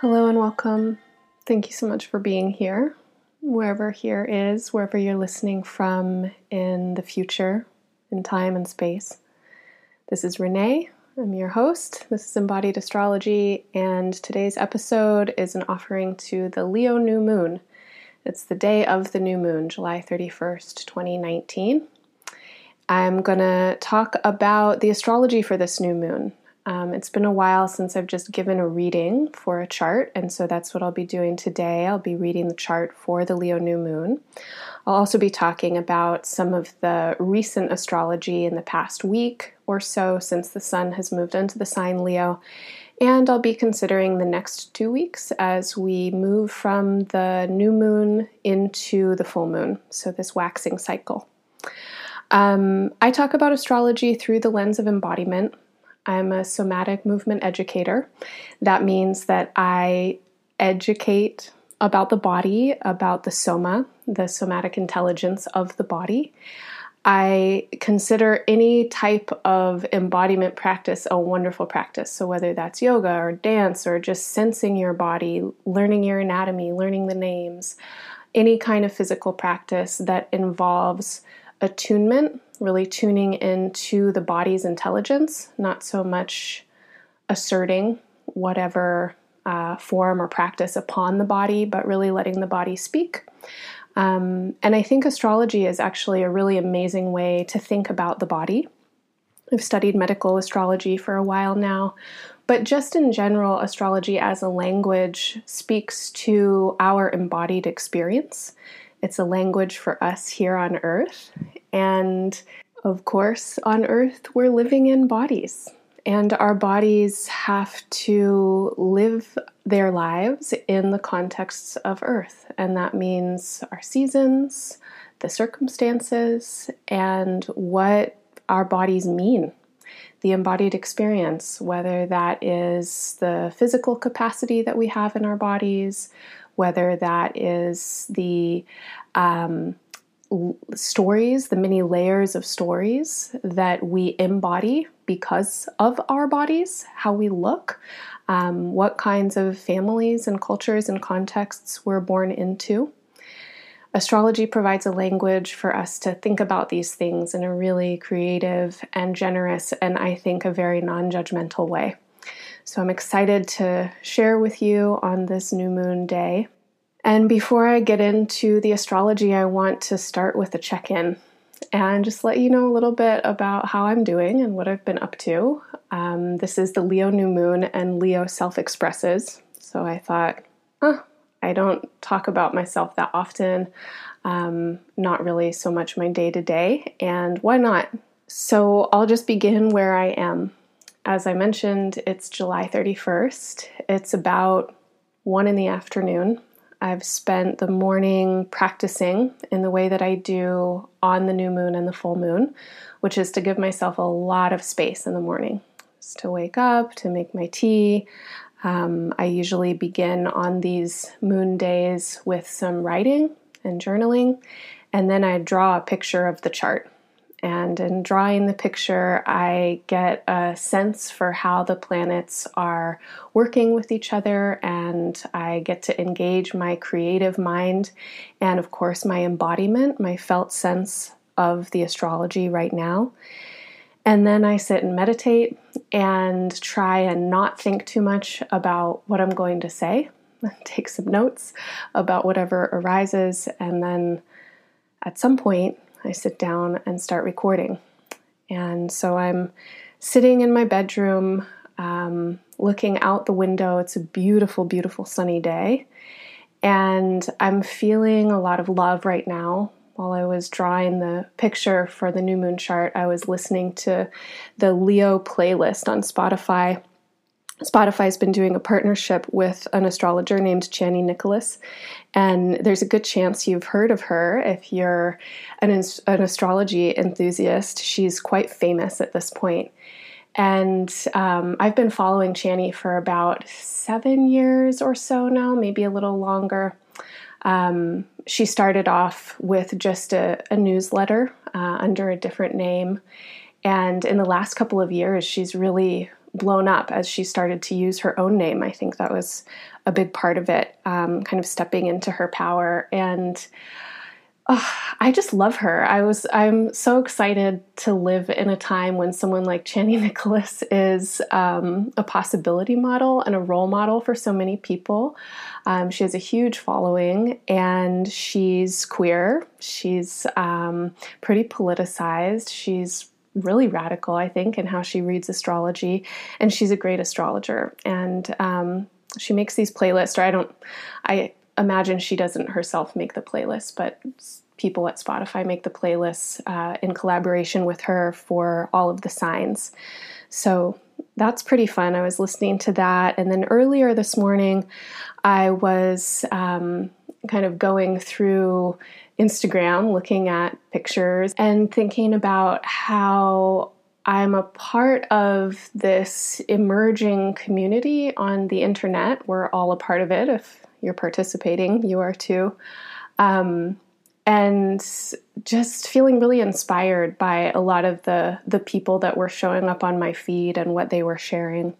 Hello and welcome. Thank you so much for being here, wherever here is, wherever you're listening from in the future, in time and space. This is Renee. I'm your host. This is Embodied Astrology, and today's episode is an offering to the Leo new moon. It's the day of the new moon, July 31st, 2019. I'm going to talk about the astrology for this new moon. Um, it's been a while since I've just given a reading for a chart, and so that's what I'll be doing today. I'll be reading the chart for the Leo new moon. I'll also be talking about some of the recent astrology in the past week or so since the sun has moved into the sign Leo. And I'll be considering the next two weeks as we move from the new moon into the full moon, so this waxing cycle. Um, I talk about astrology through the lens of embodiment. I'm a somatic movement educator. That means that I educate about the body, about the soma, the somatic intelligence of the body. I consider any type of embodiment practice a wonderful practice. So, whether that's yoga or dance or just sensing your body, learning your anatomy, learning the names, any kind of physical practice that involves attunement really tuning into the body's intelligence, not so much asserting whatever uh, form or practice upon the body, but really letting the body speak. Um, and I think astrology is actually a really amazing way to think about the body. I've studied medical astrology for a while now, but just in general, astrology as a language speaks to our embodied experience. It's a language for us here on earth, and of course, on earth, we're living in bodies. And our bodies have to live their lives in the contexts of earth. And that means our seasons, the circumstances, and what our bodies mean. The embodied experience, whether that is the physical capacity that we have in our bodies, whether that is the um, stories, the many layers of stories that we embody because of our bodies, how we look, um, what kinds of families and cultures and contexts we're born into. Astrology provides a language for us to think about these things in a really creative and generous, and I think a very non judgmental way. So I'm excited to share with you on this new moon day and before I get into the astrology, I want to start with a check in and just let you know a little bit about how I'm doing and what I've been up to. Um, this is the Leo new moon, and Leo self expresses. So I thought, oh, I don't talk about myself that often, um, not really so much my day to day, and why not? So I'll just begin where I am. As I mentioned, it's July 31st. It's about one in the afternoon. I've spent the morning practicing in the way that I do on the new moon and the full moon, which is to give myself a lot of space in the morning. Just to wake up, to make my tea. Um, I usually begin on these moon days with some writing and journaling, and then I draw a picture of the chart. And in drawing the picture, I get a sense for how the planets are working with each other, and I get to engage my creative mind and, of course, my embodiment, my felt sense of the astrology right now. And then I sit and meditate and try and not think too much about what I'm going to say. Take some notes about whatever arises, and then at some point, I sit down and start recording. And so I'm sitting in my bedroom, um, looking out the window. It's a beautiful, beautiful sunny day. And I'm feeling a lot of love right now. While I was drawing the picture for the new moon chart, I was listening to the Leo playlist on Spotify Spotify's been doing a partnership with an astrologer named Chani Nicholas, and there's a good chance you've heard of her if you're an, an astrology enthusiast. She's quite famous at this point. And um, I've been following Chani for about seven years or so now, maybe a little longer. Um, she started off with just a, a newsletter uh, under a different name. And in the last couple of years, she's really blown up as she started to use her own name. I think that was a big part of it, um, kind of stepping into her power. And oh, I just love her. I was I'm so excited to live in a time when someone like Chani Nicholas is um, a possibility model and a role model for so many people. Um, she has a huge following, and she's queer. She's um, pretty politicized. She's really radical, I think, in how she reads astrology, and she's a great astrologer. And um, she makes these playlists, or I don't, I imagine she doesn't herself make the playlist, but people at Spotify make the playlists uh, in collaboration with her for all of the signs. So that's pretty fun. I was listening to that. And then earlier this morning, I was um, kind of going through Instagram, looking at pictures and thinking about how I'm a part of this emerging community on the internet. We're all a part of it. If you're participating, you are too. Um, and just feeling really inspired by a lot of the the people that were showing up on my feed and what they were sharing.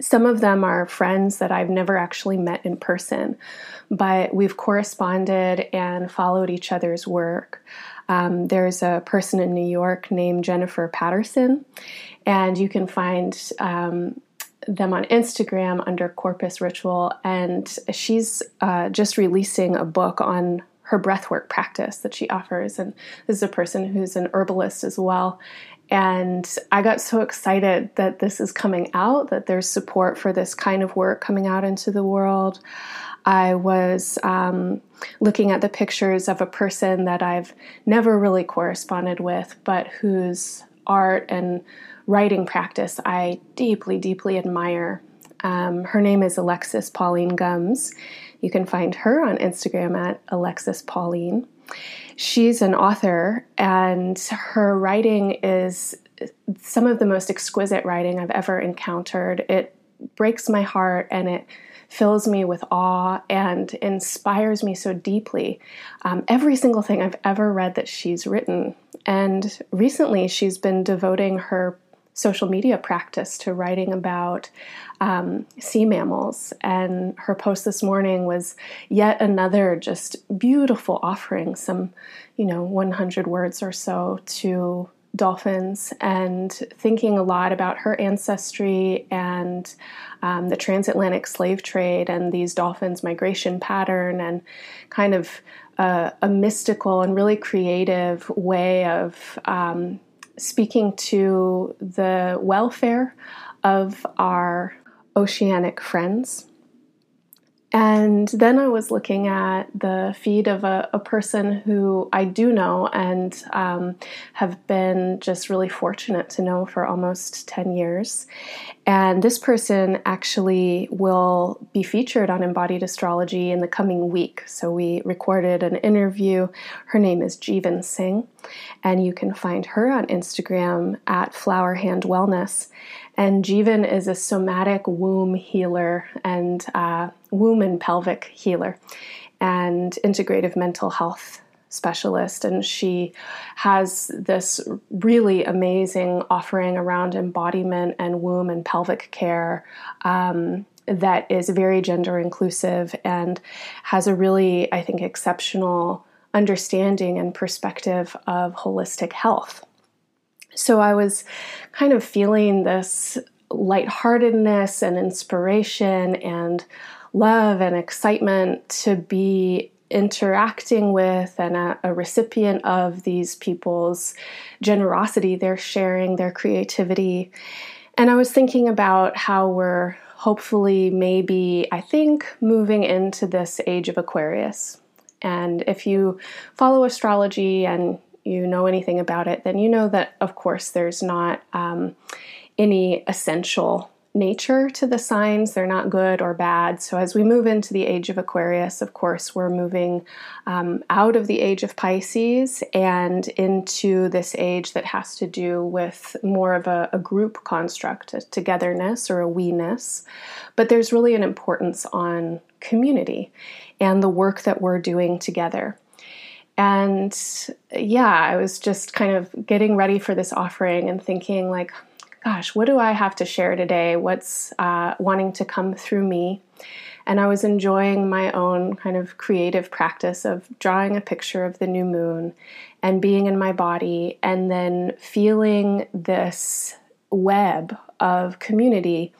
Some of them are friends that I've never actually met in person, but we've corresponded and followed each other's work. Um, there's a person in New York named Jennifer Patterson, and you can find um, them on Instagram under Corpus Ritual, and she's uh, just releasing a book on her breathwork practice that she offers. And this is a person who's an herbalist as well. And I got so excited that this is coming out, that there's support for this kind of work coming out into the world. I was um, looking at the pictures of a person that I've never really corresponded with, but whose art and writing practice I deeply, deeply admire. Um, her name is Alexis Pauline Gumbs, you can find her on Instagram at Alexis Pauline. She's an author, and her writing is some of the most exquisite writing I've ever encountered. It breaks my heart and it fills me with awe and inspires me so deeply. Um, every single thing I've ever read that she's written. And recently, she's been devoting her social media practice to writing about um, sea mammals. And her post this morning was yet another just beautiful offering, some, you know, 100 words or so to dolphins and thinking a lot about her ancestry and um, the transatlantic slave trade and these dolphins' migration pattern and kind of a, a mystical and really creative way of um, speaking to the welfare of our oceanic friends. And then I was looking at the feed of a, a person who I do know and um, have been just really fortunate to know for almost 10 years. And this person actually will be featured on Embodied Astrology in the coming week. So we recorded an interview. Her name is Jeevan Singh, and you can find her on Instagram at Flower Hand Wellness. And Jeevan is a somatic womb healer and uh, womb and pelvic healer and integrative mental health specialist. And she has this really amazing offering around embodiment and womb and pelvic care. Um, that is very gender inclusive and has a really, I think, exceptional understanding and perspective of holistic health. So I was kind of feeling this lightheartedness and inspiration and love and excitement to be interacting with and a, a, recipient of these people's generosity, their sharing, their creativity. And I was thinking about how we're hopefully, maybe, I think, moving into this age of Aquarius. And if you follow astrology and you know anything about it, then you know that, of course, there's not um, any essential nature to the signs. They're not good or bad. So, as we move into the age of Aquarius, of course, we're moving um, out of the age of Pisces and into this age that has to do with more of a, a group construct, a togetherness or a we-ness. But there's really an importance on community and the work that we're doing together. And yeah, I was just kind of getting ready for this offering and thinking, like, gosh, what do I have to share today? What's uh, wanting to come through me? And I was enjoying my own kind of creative practice of drawing a picture of the new moon and being in my body and then feeling this web of community,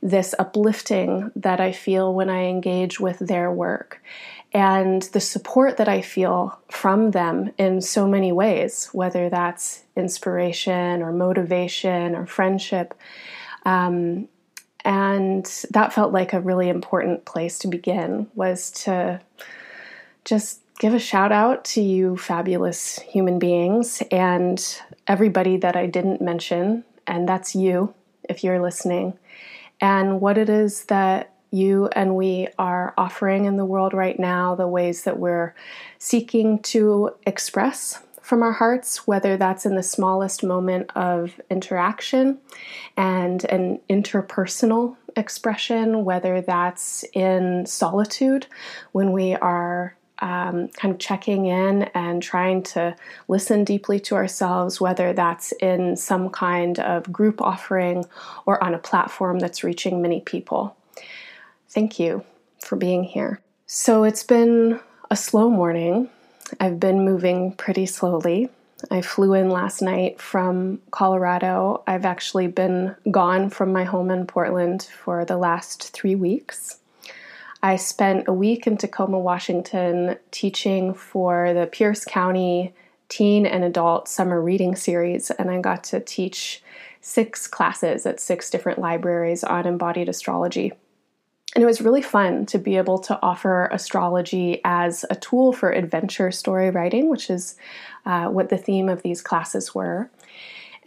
this uplifting that I feel when I engage with their work and the support that I feel from them in so many ways, whether that's inspiration or motivation or friendship. Um, and that felt like a really important place to begin was to just give a shout out to you fabulous human beings and everybody that I didn't mention and that's you if you're listening and what it is that you and we are offering in the world right now, the ways that we're seeking to express from our hearts, whether that's in the smallest moment of interaction and an interpersonal expression, whether that's in solitude when we are um, kind of checking in and trying to listen deeply to ourselves, whether that's in some kind of group offering or on a platform that's reaching many people. Thank you for being here. So it's been a slow morning. I've been moving pretty slowly. I flew in last night from Colorado. I've actually been gone from my home in Portland for the last three weeks. I spent a week in Tacoma, Washington, teaching for the Pierce County Teen and Adult Summer Reading Series, and I got to teach six classes at six different libraries on embodied astrology. And it was really fun to be able to offer astrology as a tool for adventure story writing, which is uh, what the theme of these classes were.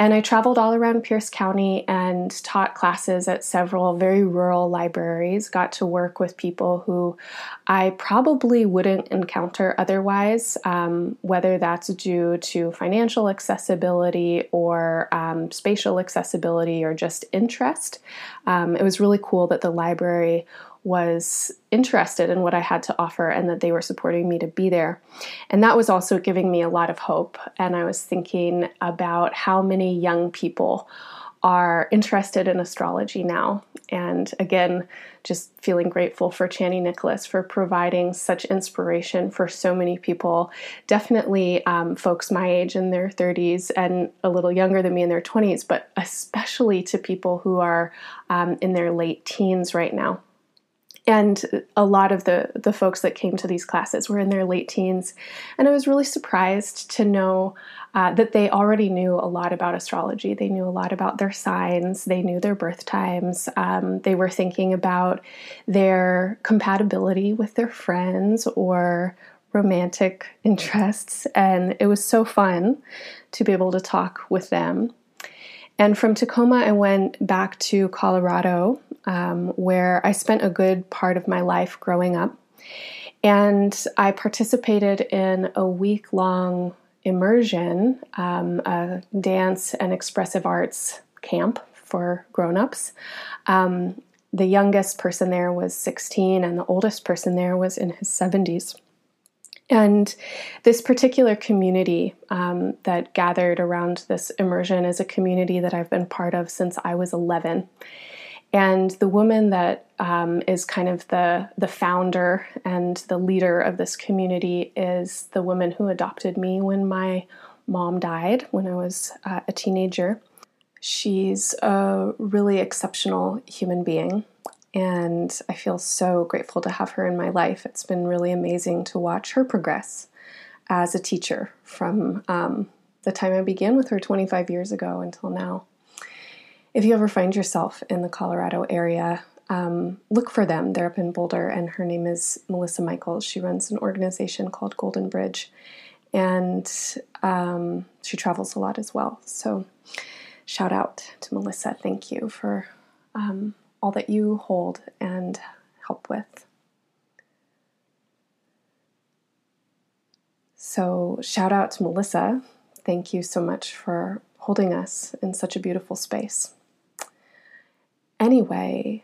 And I traveled all around Pierce County and taught classes at several very rural libraries, got to work with people who I probably wouldn't encounter otherwise, um, whether that's due to financial accessibility or um, spatial accessibility or just interest. Um, it was really cool that the library was interested in what I had to offer and that they were supporting me to be there. And that was also giving me a lot of hope. And I was thinking about how many young people are interested in astrology now. And again, just feeling grateful for Chani Nicholas for providing such inspiration for so many people. Definitely um, folks my age in their 30s and a little younger than me in their 20s, but especially to people who are um, in their late teens right now and a lot of the the folks that came to these classes were in their late teens. And i was really surprised to know uh, that they already knew a lot about astrology. They knew a lot about their signs. They knew their birth times. Um, they were thinking about their compatibility with their friends or romantic interests. And it was so fun to be able to talk with them. And from Tacoma, I went back to Colorado, um, where I spent a good part of my life growing up. And I participated in a week long immersion, um, a dance and expressive arts camp for grown ups. Um, the youngest person there was 16, and the oldest person there was in his 70s. And this particular community um, that gathered around this immersion is a community that I've been part of since I was 11. And the woman that um, is kind of the the founder and the leader of this community is the woman who adopted me when my mom died when I was uh, a teenager. She's a really exceptional human being, and I feel so grateful to have her in my life. It's been really amazing to watch her progress as a teacher from um, the time I began with her 25 years ago until now. If you ever find yourself in the Colorado area, um, look for them. They're up in Boulder, and her name is Melissa Michaels. She runs an organization called Golden Bridge, and um, she travels a lot as well. So, shout out to Melissa. Thank you for um, all that you hold and help with. So, shout out to Melissa. Thank you so much for holding us in such a beautiful space. Anyway,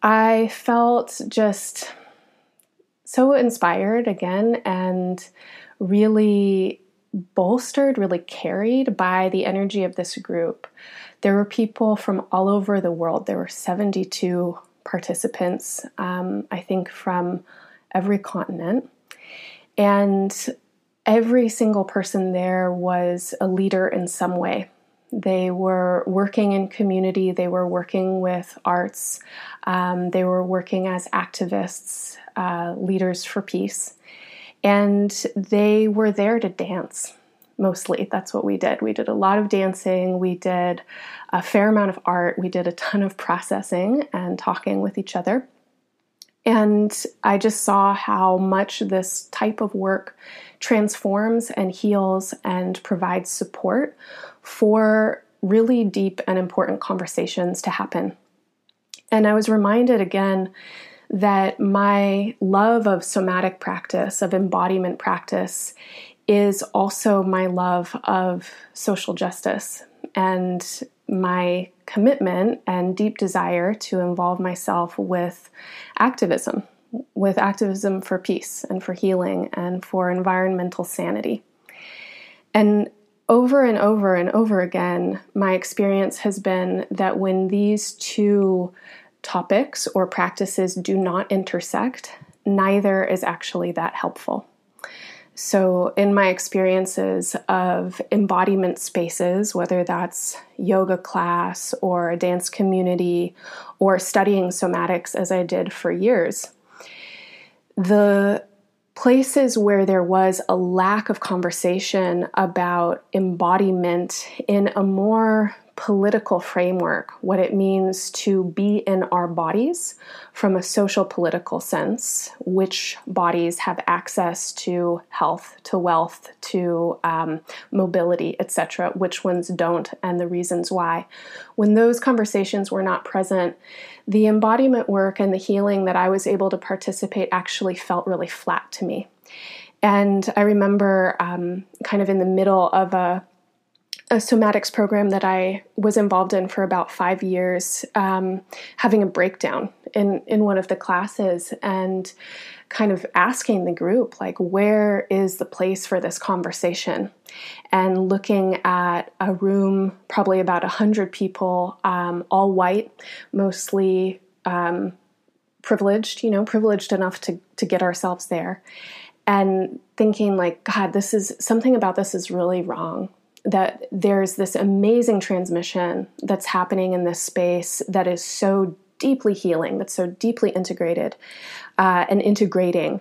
I felt just so inspired again and really bolstered, really carried by the energy of this group. There were people from all over the world. There were 72 participants, um, I think, from every continent. And every single person there was a leader in some way. They were working in community, they were working with arts, um, they were working as activists, uh, leaders for peace, and they were there to dance mostly. That's what we did. We did a lot of dancing, we did a fair amount of art, we did a ton of processing and talking with each other. And I just saw how much this type of work transforms and heals and provides support for really deep and important conversations to happen. And I was reminded again that my love of somatic practice, of embodiment practice, is also my love of social justice and my commitment and deep desire to involve myself with activism, with activism for peace and for healing and for environmental sanity. And over and over and over again, my experience has been that when these two topics or practices do not intersect, neither is actually that helpful. So, in my experiences of embodiment spaces, whether that's yoga class or a dance community or studying somatics as I did for years, the places where there was a lack of conversation about embodiment in a more political framework, what it means to be in our bodies from a social political sense, which bodies have access to health, to wealth, to um, mobility, etc., which ones don't, and the reasons why. When those conversations were not present, the embodiment work and the healing that I was able to participate actually felt really flat to me. And I remember um, kind of in the middle of a a somatics program that I was involved in for about five years, um, having a breakdown in, in one of the classes and kind of asking the group, like, where is the place for this conversation? And looking at a room, probably about 100 people, um, all white, mostly um, privileged, you know, privileged enough to, to get ourselves there. And thinking, like, God, this is something about this is really wrong that there's this amazing transmission that's happening in this space that is so deeply healing, that's so deeply integrated uh, and integrating,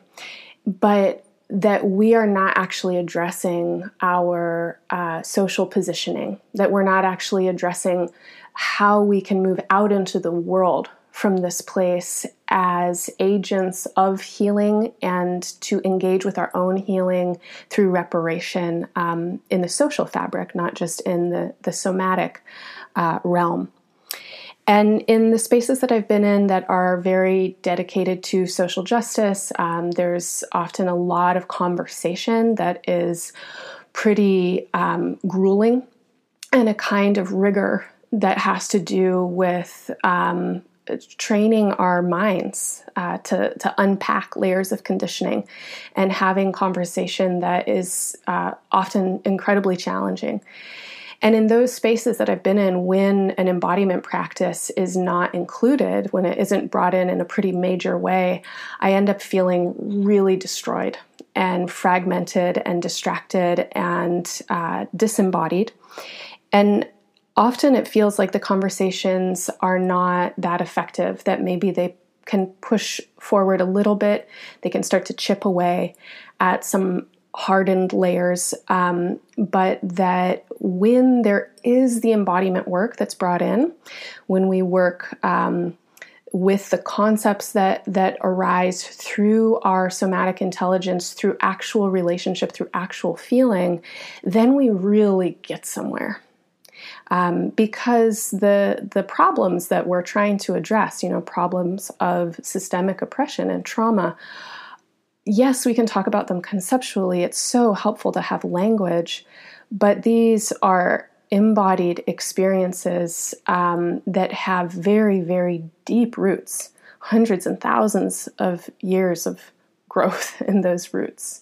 but that we are not actually addressing our uh, social positioning, that we're not actually addressing how we can move out into the world from this place as agents of healing and to engage with our own healing through reparation um, in the social fabric, not just in the, the somatic uh, realm. And in the spaces that I've been in that are very dedicated to social justice, um, there's often a lot of conversation that is pretty um, grueling and a kind of rigor that has to do with um, training our minds uh, to, to unpack layers of conditioning and having conversation that is uh, often incredibly challenging. And in those spaces that I've been in, when an embodiment practice is not included, when it isn't brought in in a pretty major way, I end up feeling really destroyed and fragmented and distracted and uh, disembodied. And often it feels like the conversations are not that effective, that maybe they can push forward a little bit, they can start to chip away at some hardened layers, um, but that when there is the embodiment work that's brought in, when we work um, with the concepts that that arise through our somatic intelligence, through actual relationship, through actual feeling, then we really get somewhere um, because the the problems that we're trying to address, you know, problems of systemic oppression and trauma. Yes, we can talk about them conceptually. It's so helpful to have language, but these are embodied experiences um, that have very, very deep roots, hundreds and thousands of years of growth in those roots.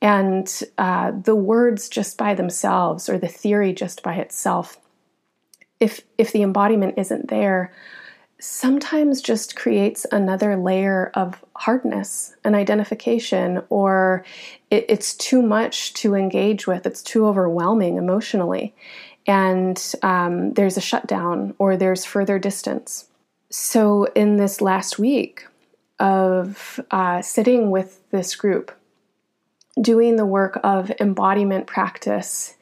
And uh, the words just by themselves, or the theory just by itself, if if the embodiment isn't there, sometimes just creates another layer of hardness and identification, or it, it's too much to engage with. It's too overwhelming emotionally, and um, there's a shutdown or there's further distance. So in this last week of uh, sitting with this group doing the work of embodiment practice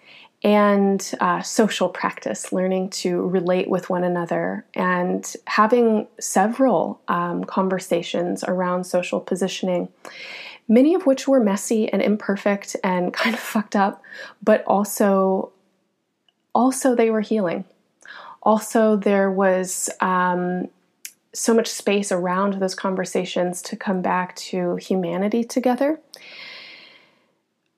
and uh, social practice, learning to relate with one another, and having several um, conversations around social positioning, many of which were messy and imperfect and kind of fucked up, but also, also they were healing. Also, there was um, so much space around those conversations to come back to humanity together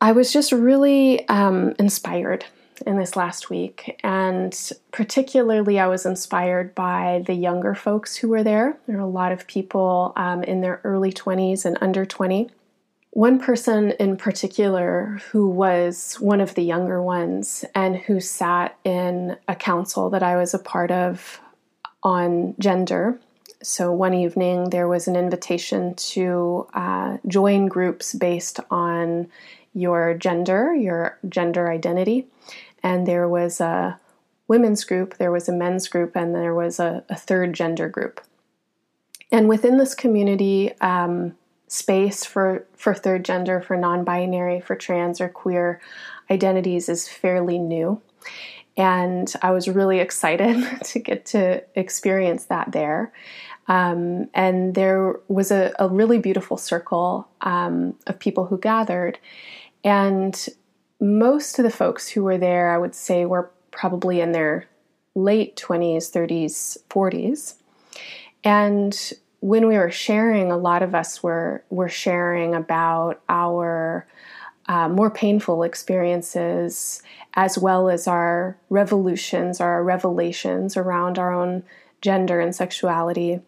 I was just really um, inspired in this last week, and particularly I was inspired by the younger folks who were there. There were a lot of people um, in their early 20s and under 20. One person in particular who was one of the younger ones and who sat in a council that I was a part of on gender. So, one evening there was an invitation to uh, join groups based on your gender, your gender identity. And there was a women's group, there was a men's group, and there was a, a third gender group. And within this community, um, space for, for third gender, for non binary, for trans or queer identities is fairly new. And I was really excited to get to experience that there. Um, and there was a, a, really beautiful circle um, of people who gathered. And most of the folks who were there, I would say, were probably in their late 20s, 30s, 40s. And when we were sharing, a lot of us were, were sharing about our uh, more painful experiences as well as our revolutions, our revelations around our own gender and sexuality.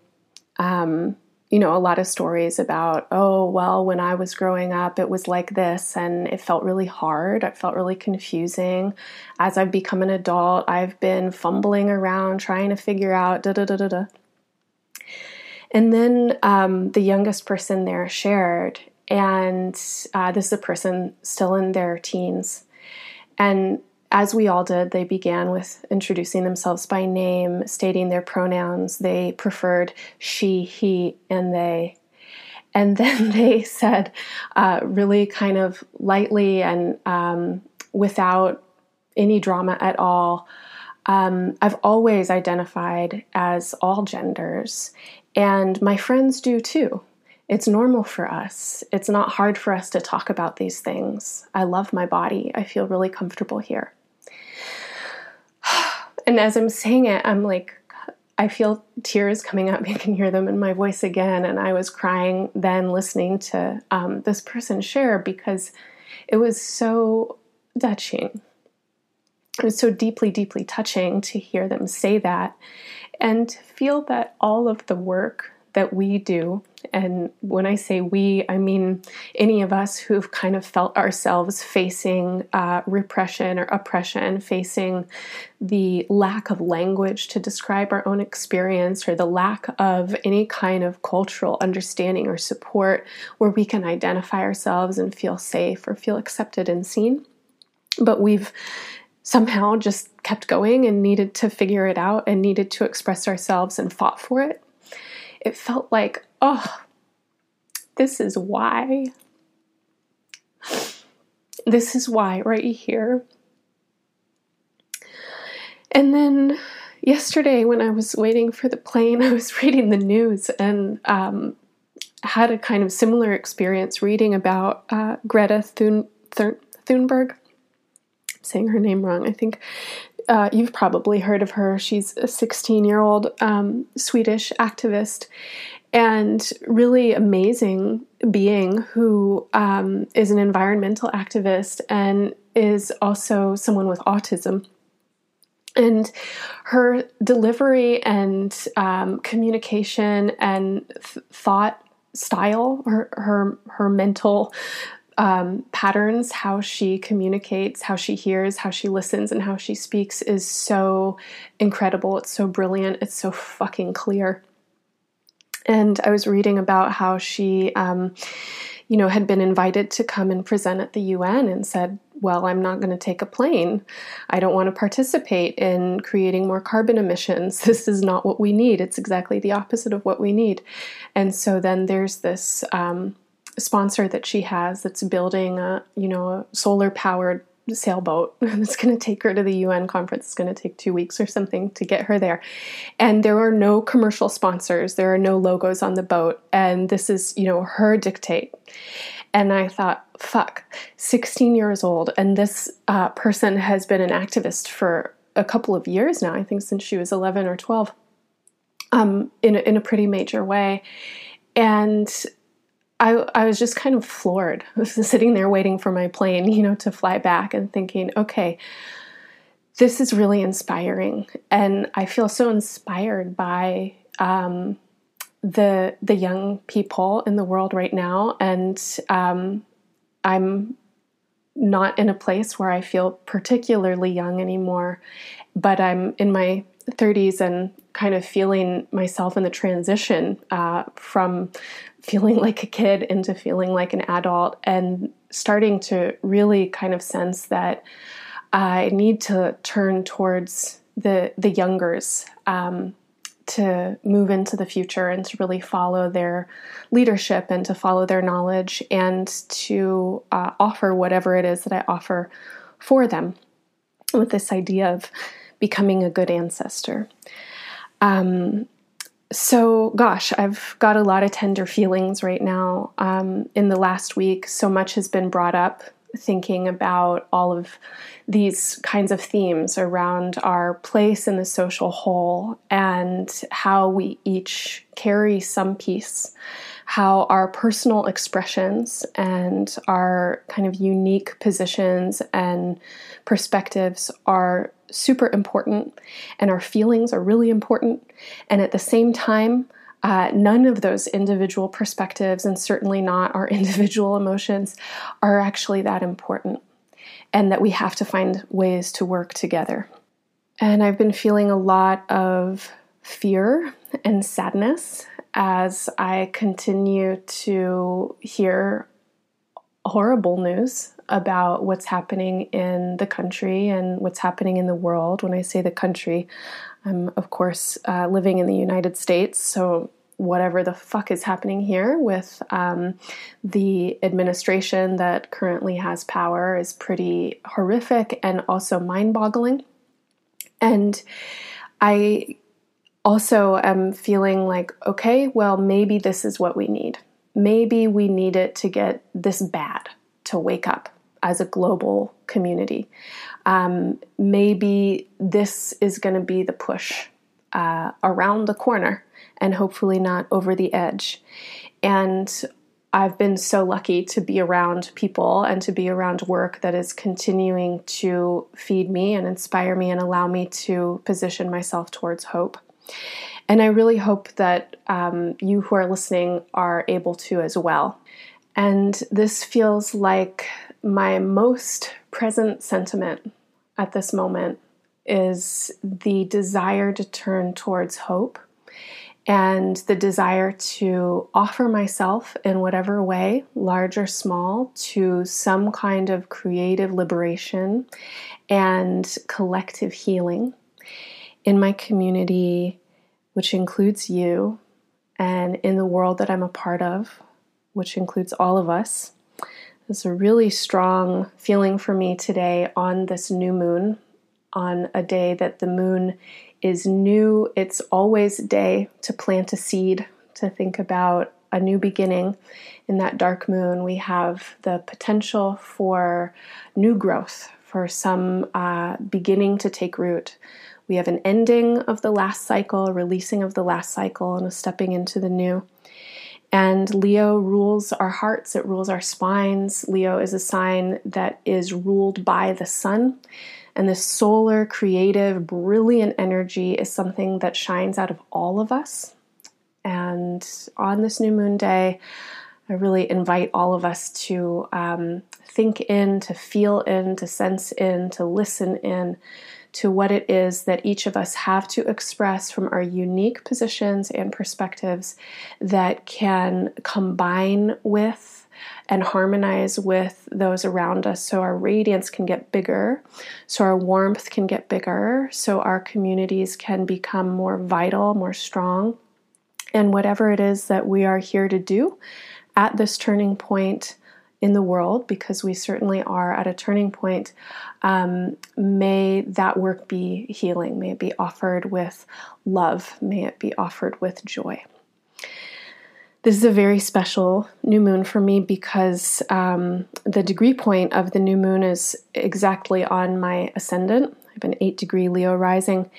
Um, you know, a lot of stories about, oh, well, when I was growing up, it was like this, and it felt really hard. It felt really confusing. As I've become an adult, I've been fumbling around trying to figure out da da da da da. And then um, the youngest person there shared, and uh, this is a person still in their teens. And as we all did, they began with introducing themselves by name, stating their pronouns. They preferred she, he, and they. And then they said, uh, really kind of lightly and um, without any drama at all, um, I've always identified as all genders, and my friends do too. It's normal for us. It's not hard for us to talk about these things. I love my body. I feel really comfortable here. And as I'm saying it, I'm like, I feel tears coming up. You can hear them in my voice again. And I was crying then listening to um, this person share because it was so touching. It was so deeply, deeply touching to hear them say that and feel that all of the work that we do and when I say we, I mean any of us who've kind of felt ourselves facing uh, repression or oppression, facing the lack of language to describe our own experience, or the lack of any kind of cultural understanding or support where we can identify ourselves and feel safe or feel accepted and seen. But we've somehow just kept going and needed to figure it out and needed to express ourselves and fought for it. It felt like oh, this is why. This is why, right here. And then yesterday, when I was waiting for the plane, I was reading the news and um, had a kind of similar experience reading about uh, Greta Thun- Thunberg. I'm saying her name wrong. I think uh, you've probably heard of her. She's a 16 year old um, Swedish activist and really amazing being who um, is an environmental activist and is also someone with autism. And her delivery and um, communication and th- thought style, her her her mental um, patterns, how she communicates, how she hears, how she listens, and how she speaks is so incredible. It's so brilliant. It's so fucking clear. And I was reading about how she, um, you know, had been invited to come and present at the UN and said, well, I'm not going to take a plane. I don't want to participate in creating more carbon emissions. This is not what we need. It's exactly the opposite of what we need. And so then there's this um, sponsor that she has that's building a, you know, a solar powered sailboat that's going to take her to the UN conference. It's going to take two weeks or something to get her there. And there are no commercial sponsors, there are no logos on the boat. And this is, you know, her dictate. And I thought, fuck, 16 years old. And this uh, person has been an activist for a couple of years now, I think since she was 11 or 12, um, in, a, in a pretty major way. And I, I was just kind of floored. I was sitting there waiting for my plane, you know, to fly back and thinking, okay, this is really inspiring. And I feel so inspired by um, the the young people in the world right now, and um, I'm not in a place where I feel particularly young anymore, but I'm in my 30s and kind of feeling myself in the transition uh, from feeling like a kid into feeling like an adult and starting to really kind of sense that I need to turn towards the the youngers um, to move into the future and to really follow their leadership and to follow their knowledge and to uh, offer whatever it is that I offer for them with this idea of becoming a good ancestor. Um, so, gosh, I've got a lot of tender feelings right now. Um, in the last week, so much has been brought up thinking about all of these kinds of themes around our place in the social whole and how we each carry some piece, how our personal expressions and our kind of unique positions and perspectives are super important and our feelings are really important. And at the same time, uh, none of those individual perspectives, and certainly not our individual emotions, are actually that important, and that we have to find ways to work together. And I've been feeling a lot of fear and sadness as I continue to hear horrible news about what's happening in the country and what's happening in the world. When I say the country, I'm, of course, uh, living in the United States, so whatever the fuck is happening here with um, the administration that currently has power is pretty horrific and also mind boggling. And I also am feeling like, okay, well, maybe this is what we need. Maybe we need it to get this bad to wake up as a global community. Um, maybe this is going to be the push uh, around the corner and hopefully not over the edge. And I've been so lucky to be around people and to be around work that is continuing to feed me and inspire me and allow me to position myself towards hope. And I really hope that um, you who are listening are able to as well. And this feels like my most present sentiment at this moment is the desire to turn towards hope and the desire to offer myself in whatever way, large or small, to some kind of creative liberation and collective healing in my community, which includes you, and in the world that I'm a part of, which includes all of us. It's a really strong feeling for me today on this new moon, on a day that the moon is new. It's always a day to plant a seed, to think about a new beginning. In that dark moon, we have the potential for new growth, for some uh, beginning to take root. We have an ending of the last cycle, a releasing of the last cycle, and a stepping into the new. And Leo rules our hearts, it rules our spines. Leo is a sign that is ruled by the sun. And this solar, creative, brilliant energy is something that shines out of all of us. And on this new moon day, I really invite all of us to um, think in, to feel in, to sense in, to listen in to what it is that each of us have to express from our unique positions and perspectives that can combine with and harmonize with those around us so our radiance can get bigger, so our warmth can get bigger, so our communities can become more vital, more strong. And whatever it is that we are here to do at this turning point in the world, because we certainly are at a turning point, um, may that work be healing. May it be offered with love. May it be offered with joy. This is a very special new moon for me because um, the degree point of the new moon is exactly on my ascendant. I have an eight degree Leo rising.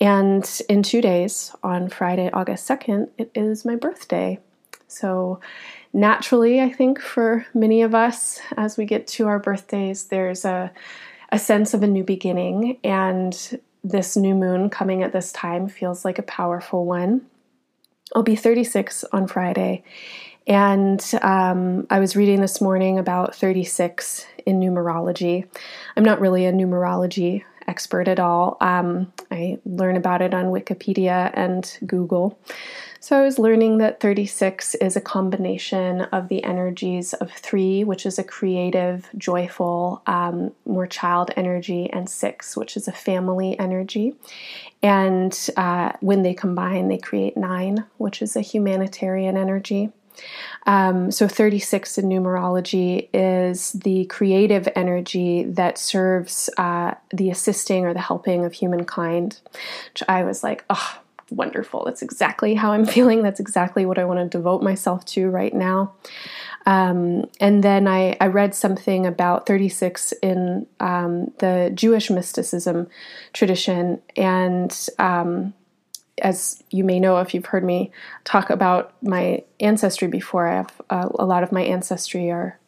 And in two days, on Friday, August 2nd, it is my birthday. So naturally, I think for many of us, as we get to our birthdays, there's a, a sense of a new beginning, and this new moon coming at this time feels like a powerful one. I'll be 36 on Friday, and um, I was reading this morning about 36 in numerology. I'm not really a numerology expert at all. Um, I learn about it on Wikipedia and Google. So I was learning that 36 is a combination of the energies of three, which is a creative, joyful, um, more child energy, and six, which is a family energy. And uh, when they combine, they create nine, which is a humanitarian energy. Um, so 36 in numerology is the creative energy that serves uh, the assisting or the helping of humankind, which I was like, oh, wonderful. That's exactly how I'm feeling. That's exactly what I want to devote myself to right now. Um, and then I, I, read something about 36 in um, the Jewish mysticism tradition. And um, as you may know, if you've heard me talk about my ancestry before, I have uh, a lot of my ancestry are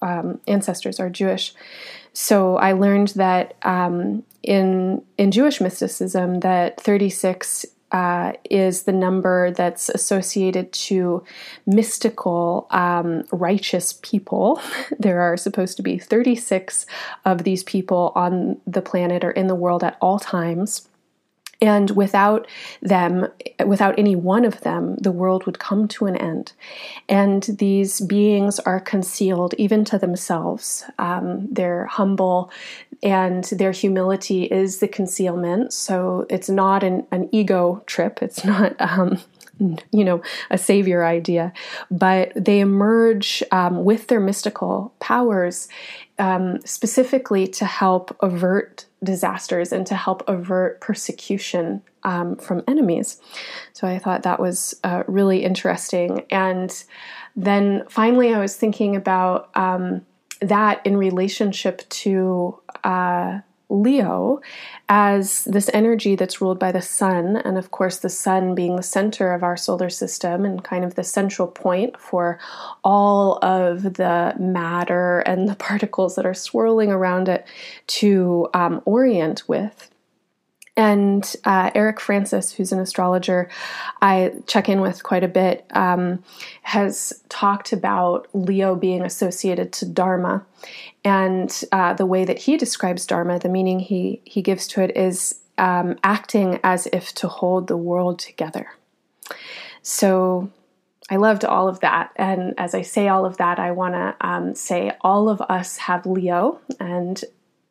um, ancestors are Jewish. So I learned that um, in in Jewish mysticism that 36 uh, is the number that's associated to mystical, um, righteous people. there are supposed to be 36 of these people on the planet or in the world at all times. And without them, without any one of them, the world would come to an end. And these beings are concealed even to themselves. Um, they're humble, and their humility is the concealment. So it's not an, an ego trip. It's not. Um, you know, a savior idea, but they emerge um, with their mystical powers um, specifically to help avert disasters and to help avert persecution um, from enemies. So I thought that was uh, really interesting. And then finally, I was thinking about um, that in relationship to uh, Leo as this energy that's ruled by the sun, and of course, the sun being the center of our solar system and kind of the central point for all of the matter and the particles that are swirling around it to um, orient with. And uh, Eric Francis, who's an astrologer I check in with quite a bit, um, has talked about Leo being associated to Dharma. And uh, the way that he describes Dharma, the meaning he, he gives to it is um, acting as if to hold the world together. So I loved all of that. And as I say all of that, I want to um, say all of us have Leo, and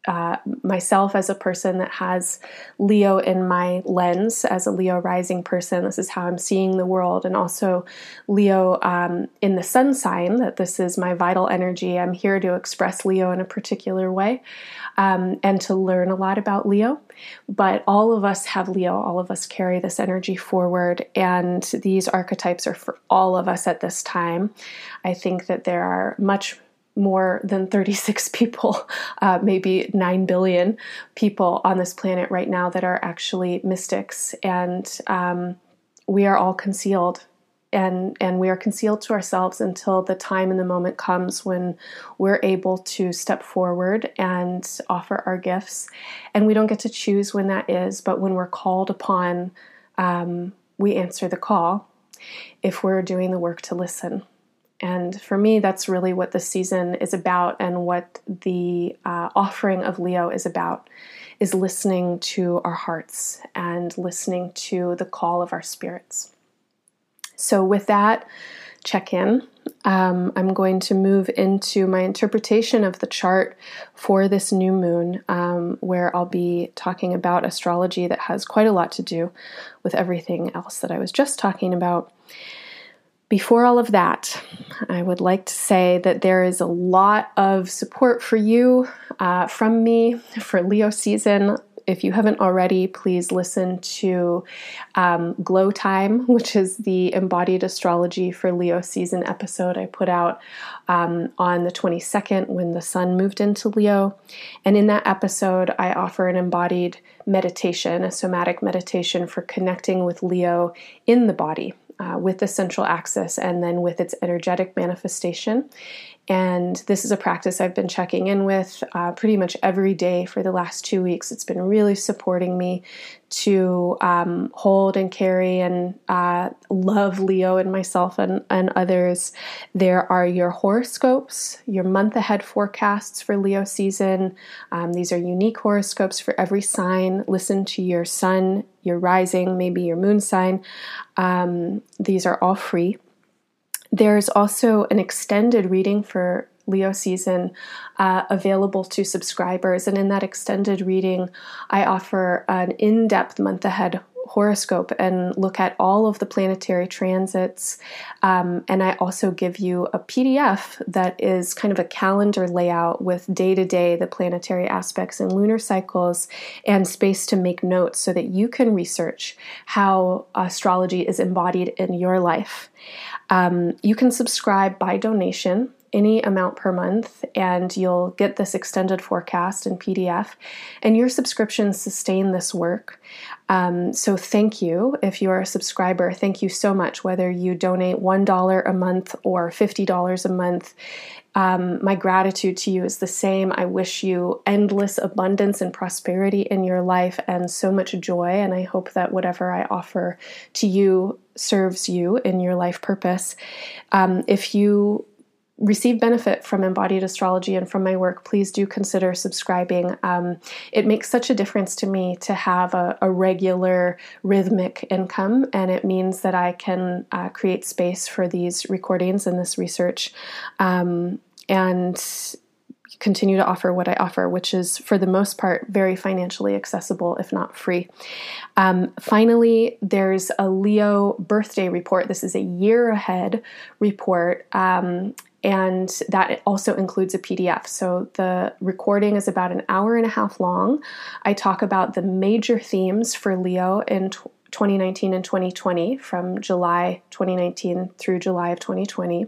uh, myself as a person that has Leo in my lens, as a Leo rising person, this is how I'm seeing the world, and also Leo um, in the sun sign, that this is my vital energy. I'm here to express Leo in a particular way um, and to learn a lot about Leo. But all of us have Leo, all of us carry this energy forward, and these archetypes are for all of us at this time. I think that there are much more than 36 people, uh, maybe 9 billion people on this planet right now that are actually mystics. And um, we are all concealed. And, and we are concealed to ourselves until the time and the moment comes when we're able to step forward and offer our gifts. And we don't get to choose when that is, but when we're called upon, um, we answer the call if we're doing the work to listen And for me, that's really what the season is about and what the uh, offering of Leo is about is listening to our hearts and listening to the call of our spirits. So, with that check in, um, I'm going to move into my interpretation of the chart for this new moon, um, where I'll be talking about astrology that has quite a lot to do with everything else that I was just talking about. Before all of that, I would like to say that there is a lot of support for you uh, from me for Leo season. If you haven't already, please listen to um, Glow Time, which is the embodied astrology for Leo season episode I put out um, on the 22nd when the sun moved into Leo. And in that episode, I offer an embodied meditation, a somatic meditation for connecting with Leo in the body uh, with the central axis and then with its energetic manifestation. And this is a practice I've been checking in with uh, pretty much every day for the last two weeks. It's been really supporting me to um, hold and carry and uh, love Leo and myself and, and others. There are your horoscopes, your month ahead forecasts for Leo season. Um, these are unique horoscopes for every sign. Listen to your sun, your rising, maybe your moon sign. Um, these are all free. There's also an extended reading for Leo season uh, available to subscribers. And in that extended reading, I offer an in depth month ahead horoscope and look at all of the planetary transits. Um, and I also give you a PDF that is kind of a calendar layout with day to day the planetary aspects and lunar cycles and space to make notes so that you can research how astrology is embodied in your life. Um, you can subscribe by donation any amount per month and you'll get this extended forecast in PDF. And your subscriptions sustain this work. Um, so thank you if you're a subscriber. Thank you so much, whether you donate $1 a month or $50 a month. Um, my gratitude to you is the same. I wish you endless abundance and prosperity in your life and so much joy. And I hope that whatever I offer to you serves you in your life purpose. Um, if you receive benefit from embodied astrology and from my work, please do consider subscribing. Um, it makes such a difference to me to have a, a, regular rhythmic income, and it means that I can uh, create space for these recordings and this research. Um, and continue to offer what I offer, which is for the most part very financially accessible, if not free. Um, finally, there's a Leo birthday report. This is a year ahead report. Um, and that also includes a PDF. So the recording is about an hour and a half long. I talk about the major themes for Leo in 2019 and 2020 from July 2019 through July of 2020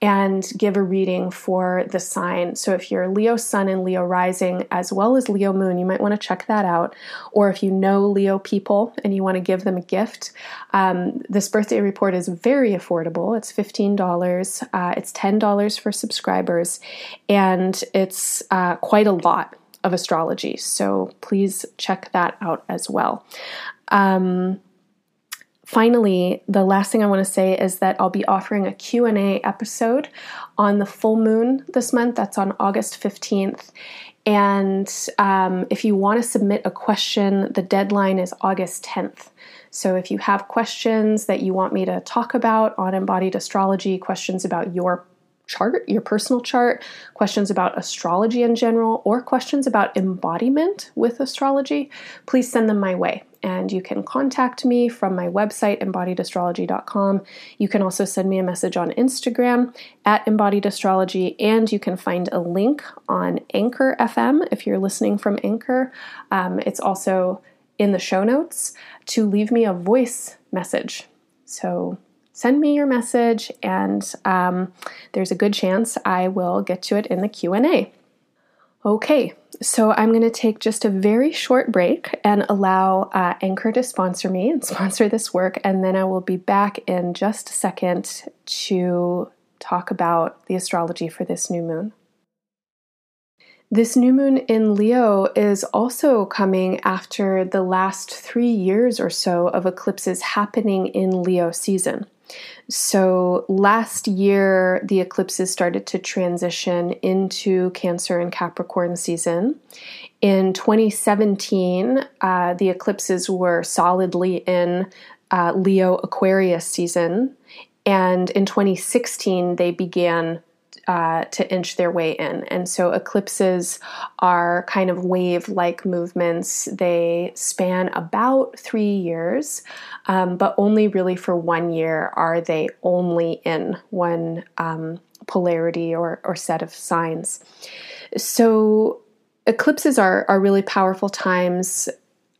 and give a reading for the sign. So if you're Leo Sun and Leo Rising as well as Leo Moon, you might want to check that out. Or if you know Leo people and you want to give them a gift, um, this birthday report is very affordable. It's $15, uh, it's $10 for subscribers, and it's uh, quite a lot of astrology. So please check that out as well. Um, finally, the last thing I want to say is that I'll be offering a Q&A episode on the full moon this month. That's on August 15th. And um, if you want to submit a question, the deadline is August 10th. So if you have questions that you want me to talk about on embodied astrology, questions about your chart, your personal chart, questions about astrology in general, or questions about embodiment with astrology, please send them my way. And you can contact me from my website, embodiedastrology.com. You can also send me a message on Instagram at embodiedastrology, and you can find a link on Anchor FM if you're listening from Anchor. Um, it's also in the show notes to leave me a voice message. So send me your message, and um, there's a good chance I will get to it in the Q and A. Okay, so I'm going to take just a very short break and allow uh, Anchor to sponsor me and sponsor this work, and then I will be back in just a second to talk about the astrology for this new moon. This new moon in Leo is also coming after the last three years or so of eclipses happening in Leo season. So last year, the eclipses started to transition into Cancer and Capricorn season. In 2017, uh, the eclipses were solidly in uh, Leo Aquarius season. And in 2016, they began uh, to inch their way in. And so eclipses are kind of wave like movements. They span about three years, um, but only really for one year are they only in one um, polarity or, or set of signs. So eclipses are, are really powerful times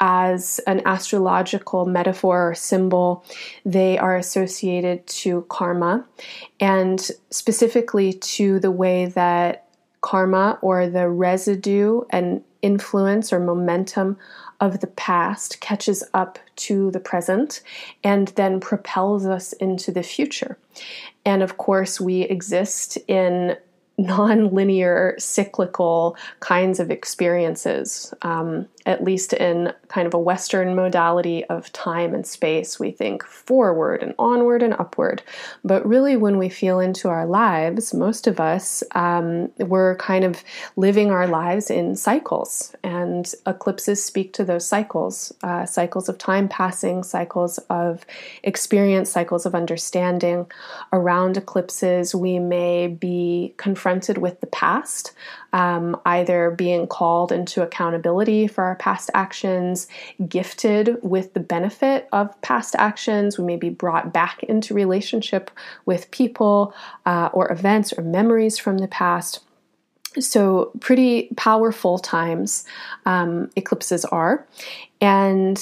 as an astrological metaphor or symbol, they are associated to karma and specifically to the way that karma or the residue and influence or momentum of the past catches up to the present and then propels us into the future. And of course, we exist in non-linear cyclical kinds of experiences um, at least in kind of a western modality of time and space we think forward and onward and upward. But really when we feel into our lives most of us um, we're kind of living our lives in cycles and eclipses speak to those cycles uh, cycles of time passing cycles of experience cycles of understanding. Around eclipses we may be confronted with the past, um, either being called into accountability for our past actions, gifted with the benefit of past actions. We may be brought back into relationship with people uh, or events or memories from the past. So, pretty powerful times um, eclipses are. And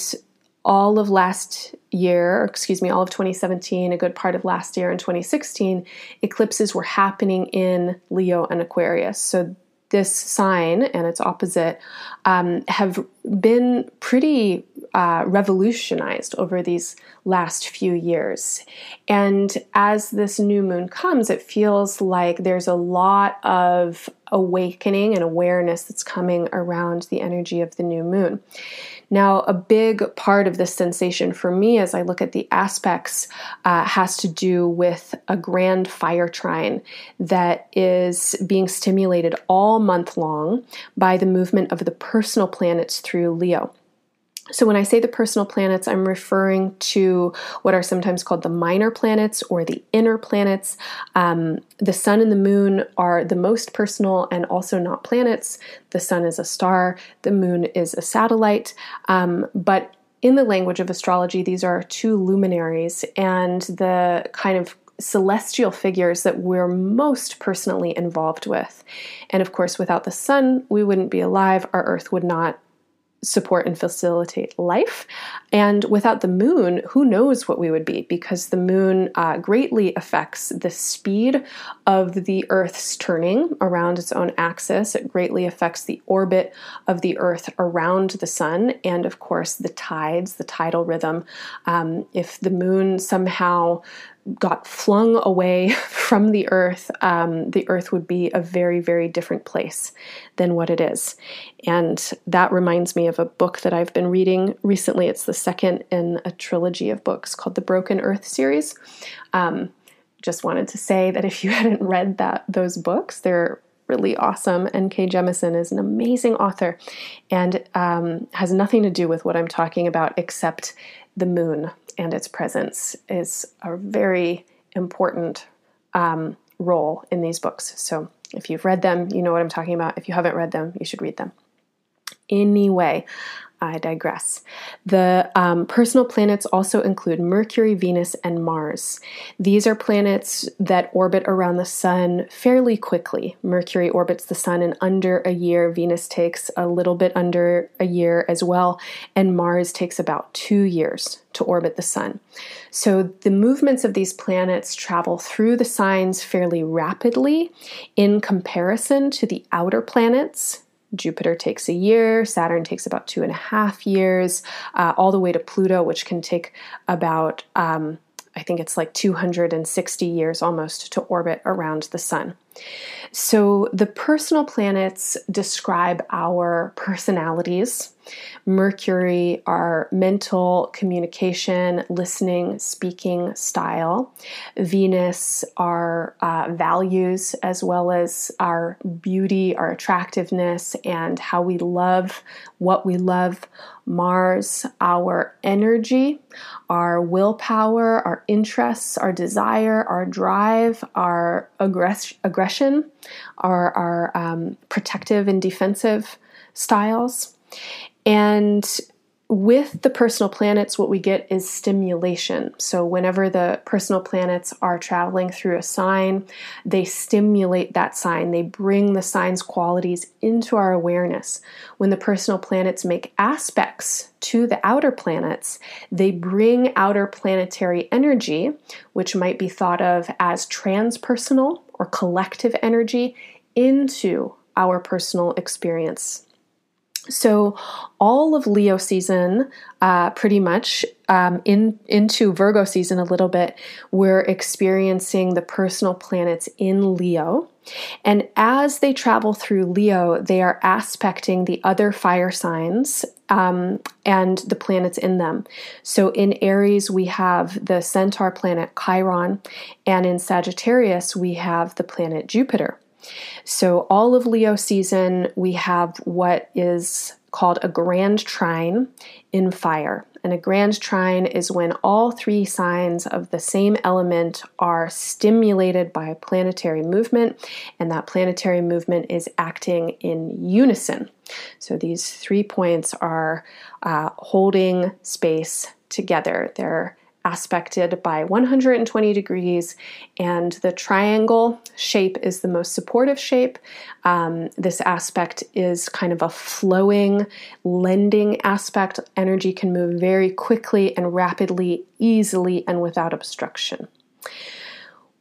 all of last year, excuse me, all of 2017, a good part of last year in 2016, eclipses were happening in Leo and Aquarius. So this sign and its opposite um, have been pretty uh, revolutionized over these last few years. And as this new moon comes, it feels like there's a lot of awakening and awareness that's coming around the energy of the new moon. Now, a big part of this sensation for me as I look at the aspects uh, has to do with a grand fire trine that is being stimulated all month long by the movement of the personal planets through Leo. So, when I say the personal planets, I'm referring to what are sometimes called the minor planets or the inner planets. Um, the sun and the moon are the most personal and also not planets. The sun is a star, the moon is a satellite. Um, but in the language of astrology, these are two luminaries and the kind of celestial figures that we're most personally involved with. And of course, without the sun, we wouldn't be alive, our earth would not support and facilitate life. And without the moon, who knows what we would be? Because the moon uh, greatly affects the speed of the Earth's turning around its own axis. It greatly affects the orbit of the Earth around the sun, and of course, the tides, the tidal rhythm. Um, if the moon somehow got flung away from the earth, um, the earth would be a very, very different place than what it is. And that reminds me of a book that I've been reading recently. It's the second in a trilogy of books called the Broken Earth series. Um, just wanted to say that if you hadn't read that those books, they're really awesome. N.K. Jemisin is an amazing author and um, has nothing to do with what I'm talking about except the moon and its presence is a very important um, role in these books. So if you've read them, you know what I'm talking about. If you haven't read them, you should read them. Anyway, I digress. The um, personal planets also include Mercury, Venus, and Mars. These are planets that orbit around the Sun fairly quickly. Mercury orbits the Sun in under a year, Venus takes a little bit under a year as well, and Mars takes about two years to orbit the Sun. So the movements of these planets travel through the signs fairly rapidly in comparison to the outer planets Jupiter takes a year, Saturn takes about two and a half years, uh, all the way to Pluto, which can take about, um, I think it's like 260 years almost to orbit around the Sun. So the personal planets describe our personalities Mercury, our mental communication, listening, speaking style. Venus, our uh, values, as well as our beauty, our attractiveness, and how we love what we love. Mars, our energy, our willpower, our interests, our desire, our drive, our aggress- aggression, our, our um, protective and defensive styles. And with the personal planets, what we get is stimulation. So, whenever the personal planets are traveling through a sign, they stimulate that sign. They bring the sign's qualities into our awareness. When the personal planets make aspects to the outer planets, they bring outer planetary energy, which might be thought of as transpersonal or collective energy, into our personal experience. So, all of Leo season, uh, pretty much um, in into Virgo season a little bit, we're experiencing the personal planets in Leo, and as they travel through Leo, they are aspecting the other fire signs um, and the planets in them. So, in Aries, we have the Centaur planet Chiron, and in Sagittarius, we have the planet Jupiter. So, all of Leo season, we have what is called a grand trine in fire. And a grand trine is when all three signs of the same element are stimulated by a planetary movement, and that planetary movement is acting in unison. So these three points are uh, holding space together. They're aspected by 120 degrees, and the triangle shape is the most supportive shape. Um, this aspect is kind of a flowing, lending aspect. Energy can move very quickly and rapidly, easily, and without obstruction.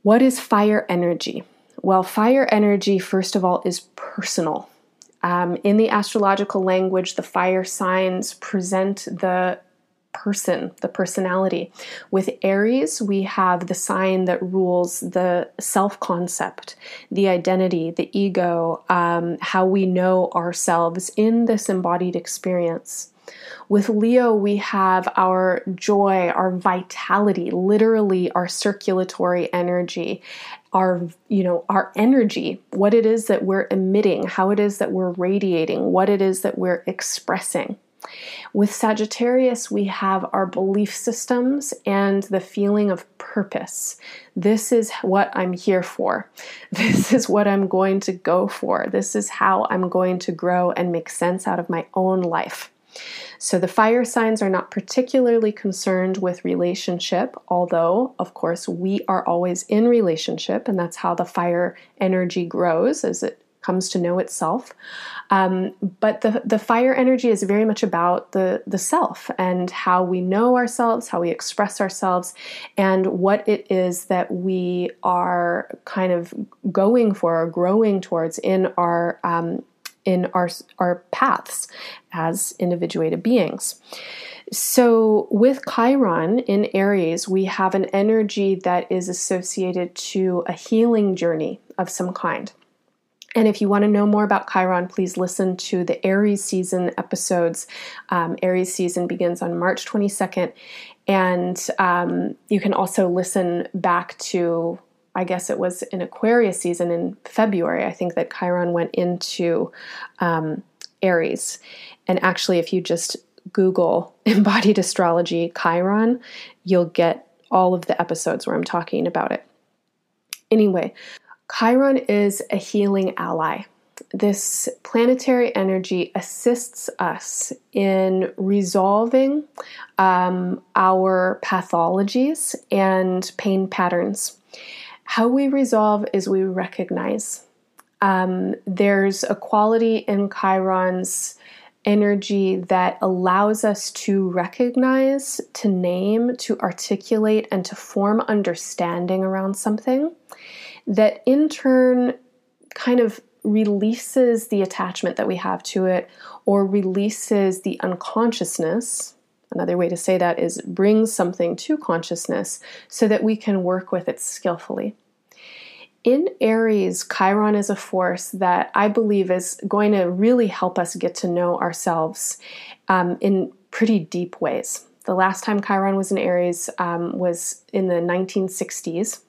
What is fire energy? Well, fire energy, first of all, is personal. Um, in the astrological language, the fire signs present the person, the personality. With Aries, we have the sign that rules the self concept, the identity, the ego, um, how we know ourselves in this embodied experience. With Leo, we have our joy, our vitality, literally our circulatory energy, our you know our energy what it is that we're emitting how it is that we're radiating what it is that we're expressing with Sagittarius, we have our belief systems and the feeling of purpose. This is what I'm here for. This is what I'm going to go for. This is how I'm going to grow and make sense out of my own life. So the fire signs are not particularly concerned with relationship, although, of course, we are always in relationship, and that's how the fire energy grows as it comes to know itself. Um, but the, the fire energy is very much about the, the self and how we know ourselves, how we express ourselves, and what it is that we are kind of going for or growing towards in our um, in our our paths as individuated beings. So, with Chiron in Aries, we have an energy that is associated to a healing journey of some kind. And if you want to know more about Chiron, please listen to the Aries season episodes. Um, Aries season begins on March 22nd. And um, you can also listen back to, I guess it was in Aquarius season in February. I think that Chiron went into um, Aries. And actually, if you just Google embodied astrology Chiron, you'll get all of the episodes where I'm talking about it. Anyway, Chiron is a healing ally. This planetary energy assists us in resolving um, our pathologies and pain patterns. How we resolve is we recognize. Um, there's a quality in Chiron's energy that allows us to recognize, to name, to articulate, and to form understanding around something that in turn kind of releases the attachment that we have to it or releases the unconsciousness. Another way to say that is brings something to consciousness so that we can work with it skillfully. in Aries, Chiron is a force that I believe is going to really help us get to know ourselves um, in pretty deep ways. The last time Chiron was in Aries um, was in the 1960s,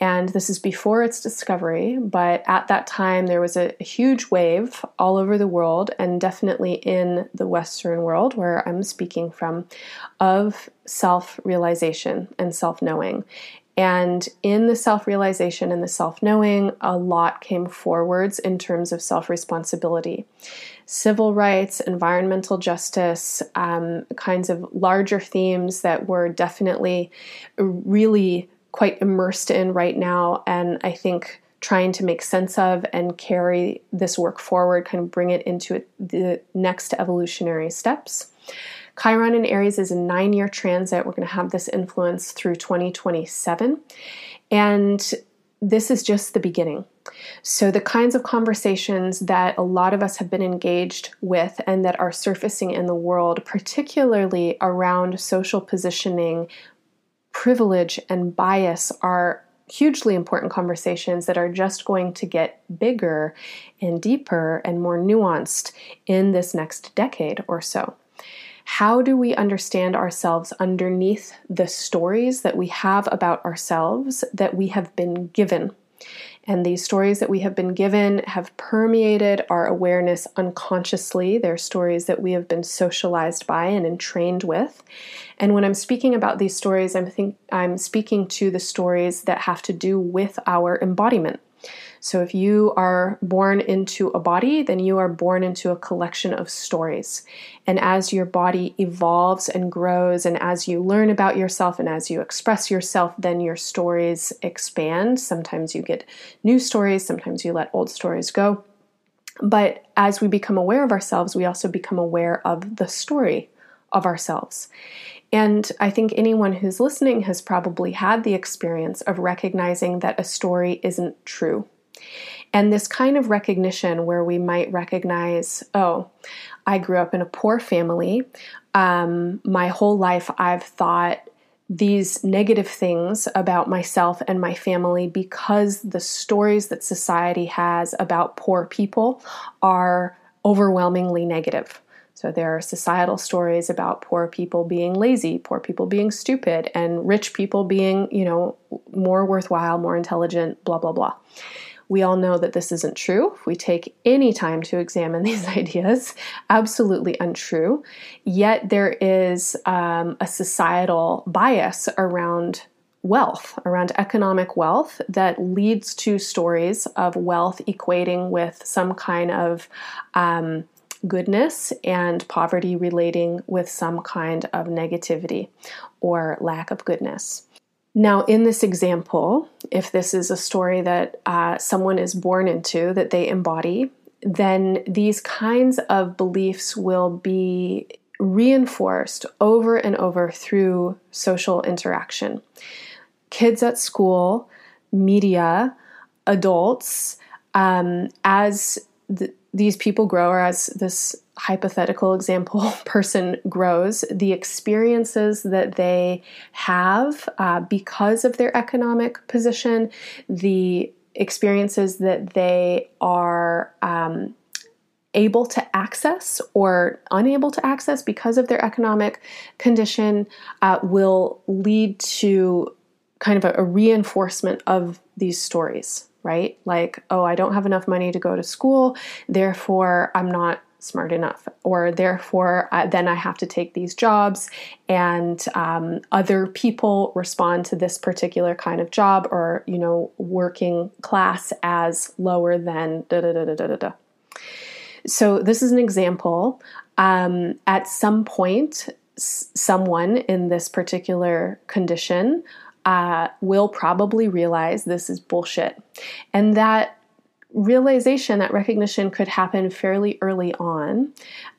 and this is before its discovery. But at that time, there was a, huge wave all over the world, and definitely in the Western world, where I'm speaking from, of self realization and self knowing. And in the self realization and the self knowing, a lot came forwards in terms of self responsibility. Civil rights, environmental justice, um, kinds of larger themes that we're definitely really quite immersed in right now. And I think trying to make sense of and carry this work forward, kind of bring it into the next evolutionary steps. Chiron in Aries is a nine year transit. We're going to have this influence through 2027. And this is just the beginning. So, the kinds of conversations that a lot of us have been engaged with and that are surfacing in the world, particularly around social positioning, privilege, and bias, are hugely important conversations that are just going to get bigger and deeper and more nuanced in this next decade or so. How do we understand ourselves underneath the stories that we have about ourselves that we have been given? And these stories that we have been given have permeated our awareness unconsciously. They're stories that we have been socialized by and entrained with. And when I'm speaking about these stories, I'm think I'm speaking to the stories that have to do with our embodiment. So if you are born into a body, then you are born into a collection of stories. And as your body evolves and grows, and as you learn about yourself and as you express yourself, then your stories expand. Sometimes you get new stories, sometimes you let old stories go. But as we become aware of ourselves, we also become aware of the story of ourselves. And I think anyone who's listening has probably had the experience of recognizing that a story isn't true. And this kind of recognition where we might recognize, oh, I grew up in a poor family. Um, my whole life I've thought these negative things about myself and my family because the stories that society has about poor people are overwhelmingly negative. So there are societal stories about poor people being lazy, poor people being stupid, and rich people being, you know, more worthwhile, more intelligent, blah, blah, blah. We all know that this isn't true. If we take any time to examine these ideas, absolutely untrue. Yet there is um, a societal bias around wealth, around economic wealth, that leads to stories of wealth equating with some kind of um, goodness and poverty relating with some kind of negativity or lack of goodness. Now, in this example, if this is a story that uh, someone is born into, that they embody, then these kinds of beliefs will be reinforced over and over through social interaction. Kids at school, media, adults, um, as the, these people grow, or as this hypothetical example person grows, the experiences that they have uh, because of their economic position, the experiences that they are um, able to access or unable to access because of their economic condition uh, will lead to kind of a, a reinforcement of these stories right? Like, oh, I don't have enough money to go to school, therefore I'm not smart enough, or therefore uh, then I have to take these jobs, and um, other people respond to this particular kind of job, or you know, working class as lower than da da da da da da. So this is an example. Um, at some point, s- someone in this particular condition uh, will probably realize this is bullshit. And that realization, that recognition could happen fairly early on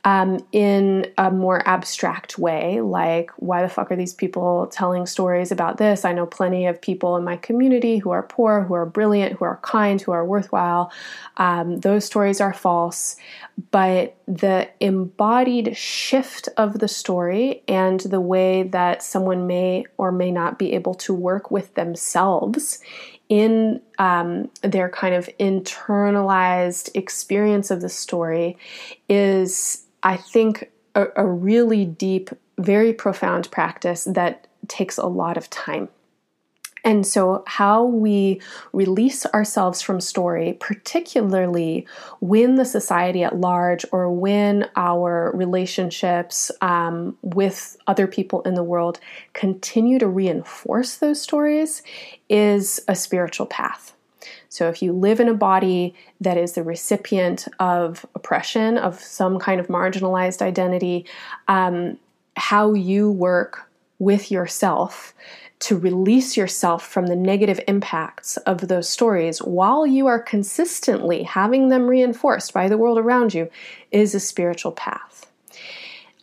um, in a more abstract way, like, why the fuck are these people telling stories about this? I know plenty of people in my community who are poor, who are brilliant, who are kind, who are worthwhile. Um, those stories are false. But the embodied shift of the story and the way that someone may or may not be able to work with themselves in um, their kind of internalized experience of the story is, I think, a, a really deep, very profound practice that takes a lot of time. And so, how we release ourselves from story, particularly when the society at large or when our relationships um, with other people in the world continue to reinforce those stories, is a spiritual path. So, if you live in a body that is the recipient of oppression, of some kind of marginalized identity, um, how you work with yourself to release yourself from the negative impacts of those stories while you are consistently having them reinforced by the world around you is a spiritual path.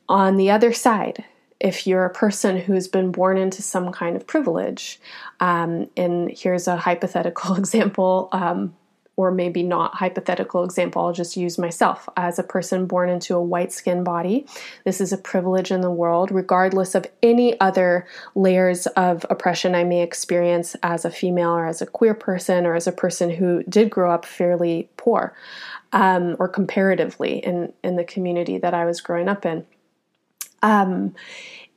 On the other side, if you're a person who's been born into some kind of privilege, um, and here's a hypothetical example um, or maybe not hypothetical example, I'll just use myself as a person born into a white skin body. This is a privilege in the world, regardless of any other layers of oppression I may experience as a female or as a queer person or as a person who did grow up fairly poor um, or comparatively in, in the community that I was growing up in. Um,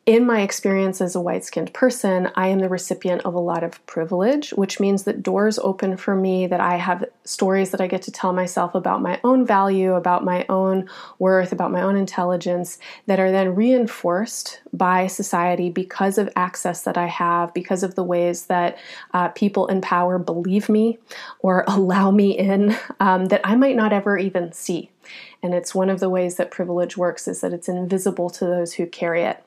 in my experience as a white skinned person, I am the recipient of a lot of privilege, which means that doors open for me, that I have stories that I get to tell myself about my own value, about my own worth, about my own intelligence, that are then reinforced by society because of access that I have, because of the ways that uh, people in power believe me or allow me in um, that I might not ever even see. And it's one of the ways that privilege works is that it's invisible to those who carry it.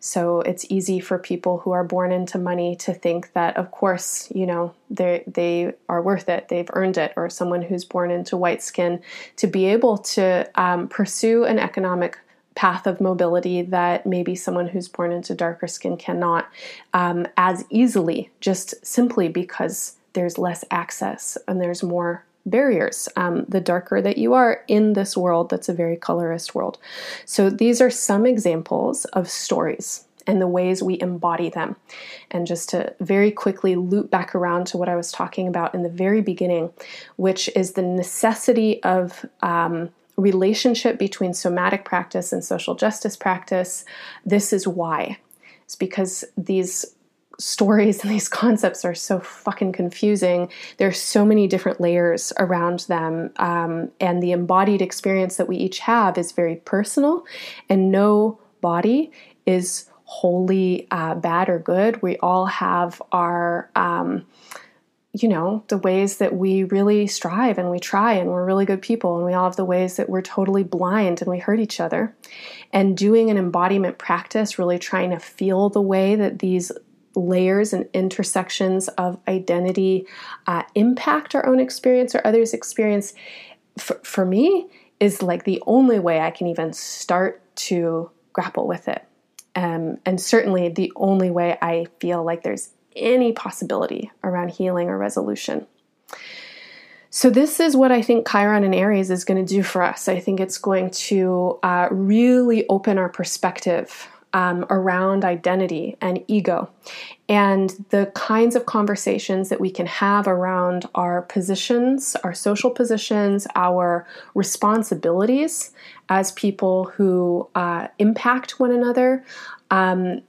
So it's easy for people who are born into money to think that, of course, you know, they they are worth it, they've earned it, or someone who's born into white skin to be able to um, pursue an economic path of mobility that maybe someone who's born into darker skin cannot um, as easily, just simply because there's less access and there's more barriers. Um, the darker that you are in this world, that's a very colorist world. So these are some examples of stories and the ways we embody them. And just to very quickly loop back around to what I was talking about in the very beginning, which is the necessity of. Um, relationship between somatic practice and social justice practice. This is why. It's because these stories and these concepts are so fucking confusing. There's so many different layers around them, um, and the embodied experience that we each have is very personal, and no body is wholly uh, bad or good. We all have our um, you know, the ways that we really strive and we try and we're really good people, and we all have the ways that we're totally blind and we hurt each other. And doing an embodiment practice, really trying to feel the way that these layers and intersections of identity uh, impact our own experience or others' experience, for, for me, is like the only way I can even start to grapple with it. Um, and certainly the only way I feel like there's any possibility around healing or resolution. So, this is what I think Chiron and Aries is going to do for us. I think it's going to uh, really open our perspective um, around identity and ego, and the kinds of conversations that we can have around our positions, our social positions, our responsibilities as people who uh, impact one another. Um,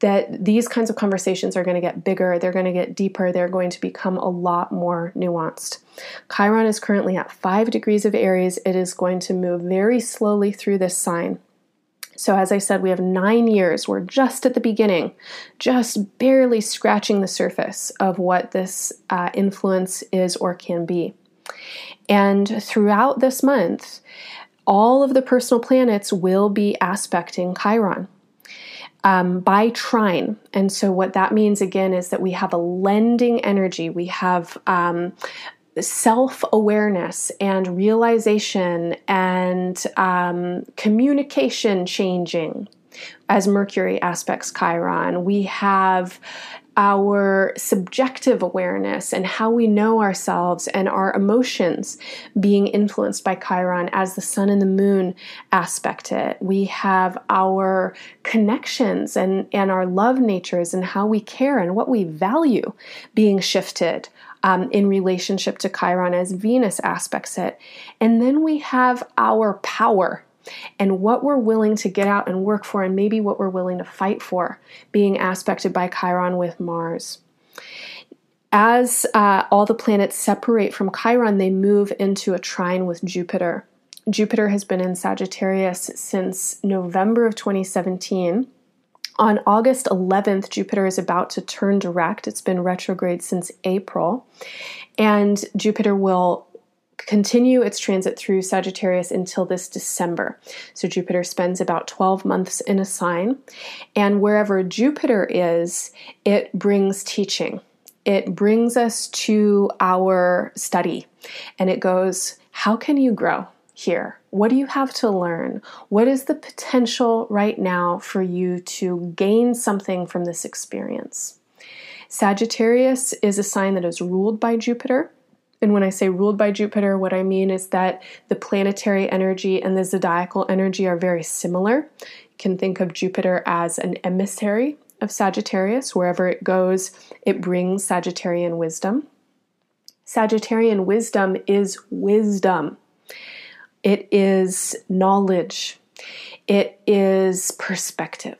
that these kinds of conversations are going to get bigger, they're going to get deeper, they're going to become a lot more nuanced. Chiron is currently at five degrees of Aries. It is going to move very slowly through this sign. So, as I said, we have nine years. We're just at the beginning, just barely scratching the surface of what this uh, influence is or can be. And throughout this month, all of the personal planets will be aspecting Chiron. Um, by trine. And so, what that means again is that we have a lending energy, we have um, self awareness and realization and um, communication changing as Mercury aspects Chiron. We have our subjective awareness and how we know ourselves and our emotions being influenced by Chiron as the sun and the moon aspect it. We have our connections and, and our love natures and how we care and what we value being shifted um, in relationship to Chiron as Venus aspects it. And then we have our power and what we're willing to get out and work for, and maybe what we're willing to fight for, being aspected by Chiron with Mars. As uh, all the planets separate from Chiron, they move into a trine with Jupiter. Jupiter has been in Sagittarius since November of 2017. On August 11th, Jupiter is about to turn direct. It's been retrograde since April. And Jupiter will continue its transit through Sagittarius until this December. So Jupiter spends about 12 months in a sign. And wherever Jupiter is, it brings teaching. It brings us to our study and it goes, How can you grow? Here? What do you have to learn? What is the potential right now for you to gain something from this experience? Sagittarius is a sign that is ruled by Jupiter. And when I say ruled by Jupiter, what I mean is that the planetary energy and the zodiacal energy are very similar. You can think of Jupiter as an emissary of Sagittarius. Wherever it goes, it brings Sagittarian wisdom. Sagittarian wisdom is wisdom. It is knowledge. It is perspective.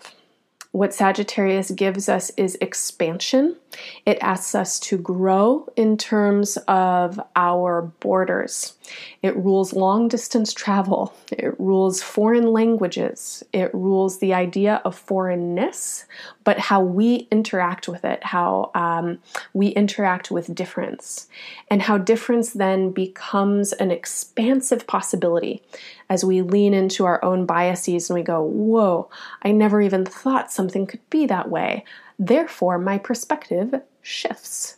What Sagittarius gives us is expansion. It asks us to grow in terms of our borders. It rules long distance travel. It rules foreign languages. It rules the idea of foreignness, but how we interact with it, how um, we interact with difference, and how difference then becomes an expansive possibility as we lean into our own biases and we go, Whoa, I never even thought something could be that way. Therefore, my perspective shifts.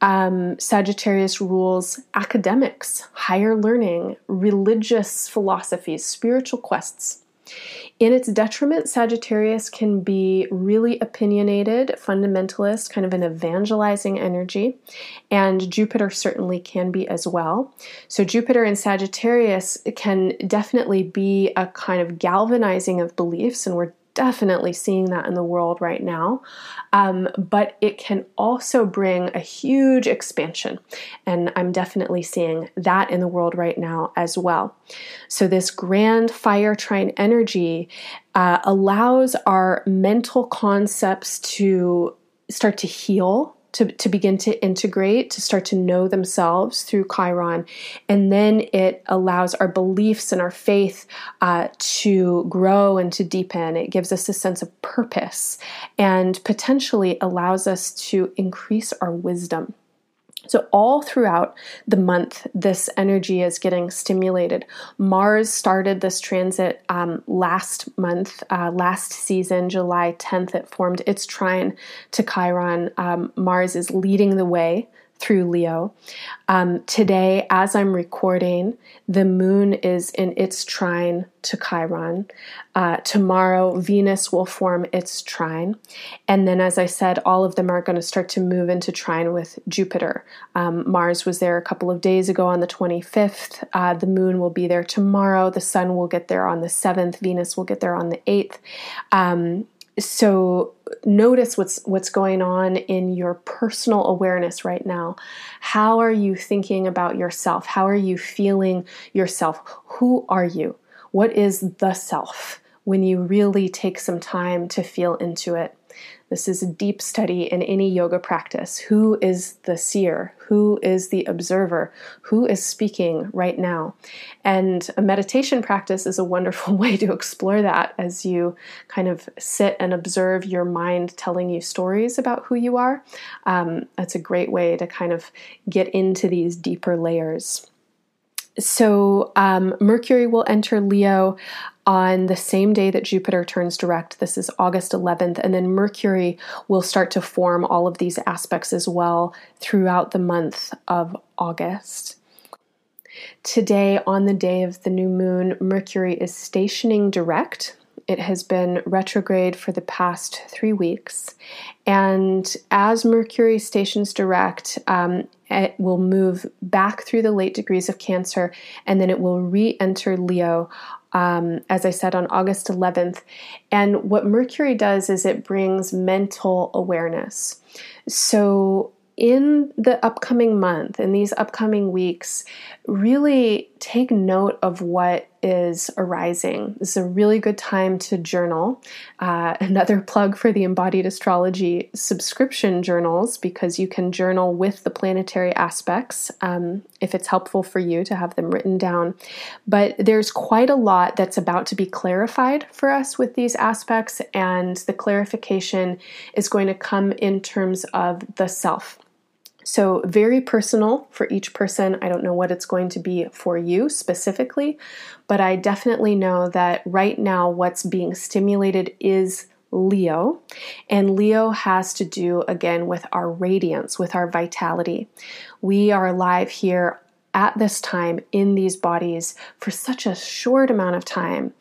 Um, Sagittarius rules academics, higher learning, religious philosophies, spiritual quests. In its detriment, Sagittarius can be really opinionated, fundamentalist, kind of an evangelizing energy, and Jupiter certainly can be as well. So, Jupiter in Sagittarius can definitely be a kind of galvanizing of beliefs, and we're definitely seeing that in the world right now. Um, but it can also bring a huge expansion. And I'm definitely seeing that in the world right now as well. So, this grand fire trine energy uh, allows our mental concepts to start to heal to, to begin to integrate, to start to know themselves through Chiron. And then it allows our beliefs and our faith uh, to grow and to deepen. It gives us a sense of purpose and potentially allows us to increase our wisdom. So, all throughout the month, this energy is getting stimulated. Mars started this transit um, last month, uh, last season, July 10th. It formed its trine to Chiron. Um, Mars is leading the way through Leo. Um, today, as I'm recording, the moon is in its trine to Chiron. Uh, tomorrow, Venus will form its trine. And then, as I said, all of them are going to start to move into trine with Jupiter. Um, Mars was there a couple of days ago on the 25th. Uh, the moon will be there tomorrow. The sun will get there on the 7th. Venus will get there on the 8th. Um, so notice what's what's going on in your personal awareness right now. How are you thinking about yourself? How are you feeling yourself? Who are you? What is the self? When you really take some time to feel into it this is a deep study in any yoga practice. Who is the seer? Who is the observer? Who is speaking right now? And a meditation practice is a wonderful way to explore that as you kind of sit and observe your mind telling you stories about who you are. Um, that's a great way to kind of get into these deeper layers. So, um, Mercury will enter Leo on the same day that Jupiter turns direct. This is August 11th. And then Mercury will start to form all of these aspects as well throughout the month of August. Today, on the day of the new moon, Mercury is stationing direct. It has been retrograde for the past three weeks. And as Mercury stations direct, um, it will move back through the late degrees of Cancer and then it will re enter Leo um, as I said, on August 11th. And what Mercury does is it brings mental awareness. So in the upcoming month, in these upcoming weeks, really take note of what is arising. This is a really good time to journal. Uh, another plug for the Embodied Astrology subscription journals because you can journal with the planetary aspects um, if it's helpful for you to have them written down. But there's quite a lot that's about to be clarified for us with these aspects, and the clarification is going to come in terms of the self. So, very personal for each person. I don't know what it's going to be for you specifically, but I definitely know that right now what's being stimulated is Leo. And Leo has to do again with our radiance, with our vitality. We are alive here at this time in these bodies for such a short amount of time.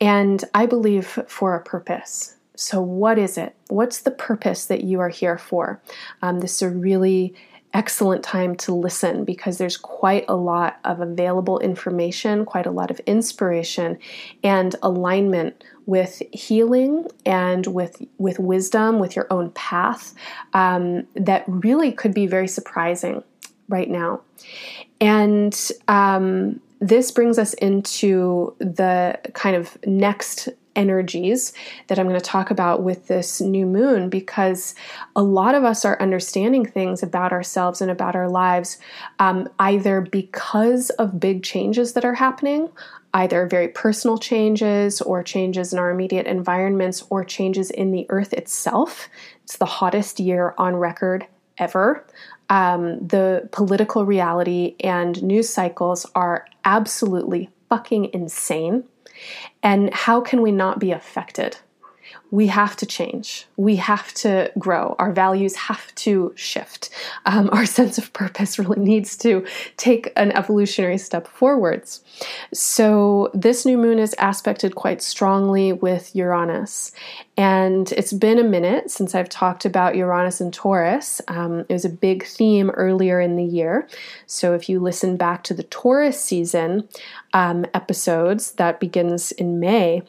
And I believe for a purpose. So, what is it? What's the purpose that you are here for? Um, this is a really excellent time to listen because there's quite a lot of available information, quite a lot of inspiration, and alignment with healing and with with wisdom, with your own path um, that really could be very surprising right now. And um, this brings us into the kind of next energies that I'm going to talk about with this new moon because a lot of us are understanding things about ourselves and about our lives um, either because of big changes that are happening, either very personal changes or changes in our immediate environments or changes in the earth itself. It's the hottest year on record ever. Um, the political reality and news cycles are absolutely fucking insane. And how can we not be affected? We have to change. We have to grow. Our values have to shift. Um, our sense of purpose really needs to take an evolutionary step forwards. So, this new moon is aspected quite strongly with Uranus. And it's been a minute since I've talked about Uranus and Taurus. Um, it was a big theme earlier in the year. So, if you listen back to the Taurus season um, episodes that begins in May,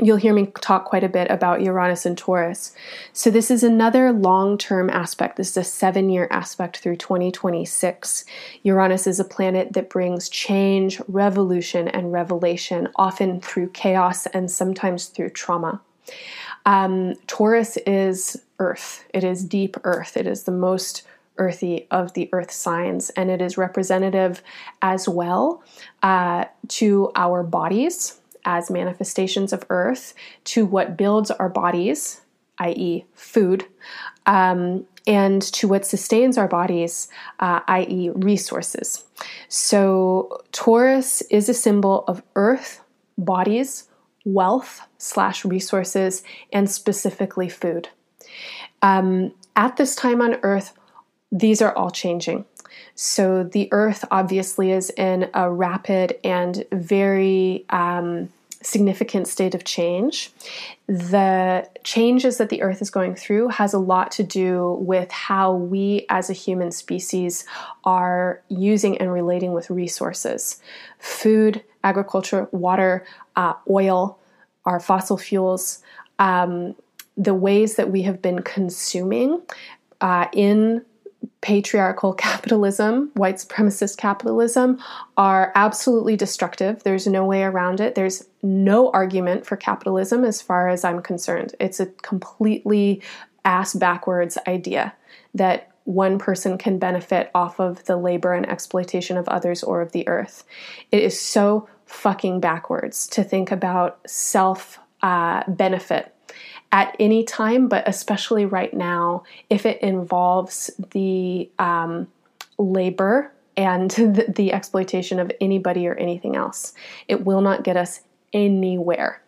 you'll hear me talk quite a bit about Uranus and Taurus. So, this is another long term aspect. This is a seven year aspect through 2026. Uranus is a planet that brings change, revolution, and revelation, often through chaos and sometimes through trauma. Um, Taurus is earth, it is deep earth, it is the most earthy of the earth signs, and it is representative as well uh, to our bodies as manifestations of earth to what builds our bodies, i.e., food, um, and to what sustains our bodies, uh, i.e., resources. So, Taurus is a symbol of earth, bodies, wealth slash resources, and specifically food. Um, at this time on earth, these are all changing. So, the earth obviously is in a rapid and very um, significant state of change. The changes that the earth is going through has a lot to do with how we as a human species are using and relating with resources food, agriculture, water, uh, oil, our fossil fuels. Um, the ways that we have been consuming uh, in patriarchal capitalism, white supremacist capitalism, are absolutely destructive. There's no way around it. There's no argument for capitalism as far as I'm concerned. It's a completely ass backwards idea that one person can benefit off of the labor and exploitation of others or of the earth. It is so fucking backwards to think about self uh, benefit at any time, but especially right now, if it involves the um, labor and the, the exploitation of anybody or anything else. It will not get us anywhere.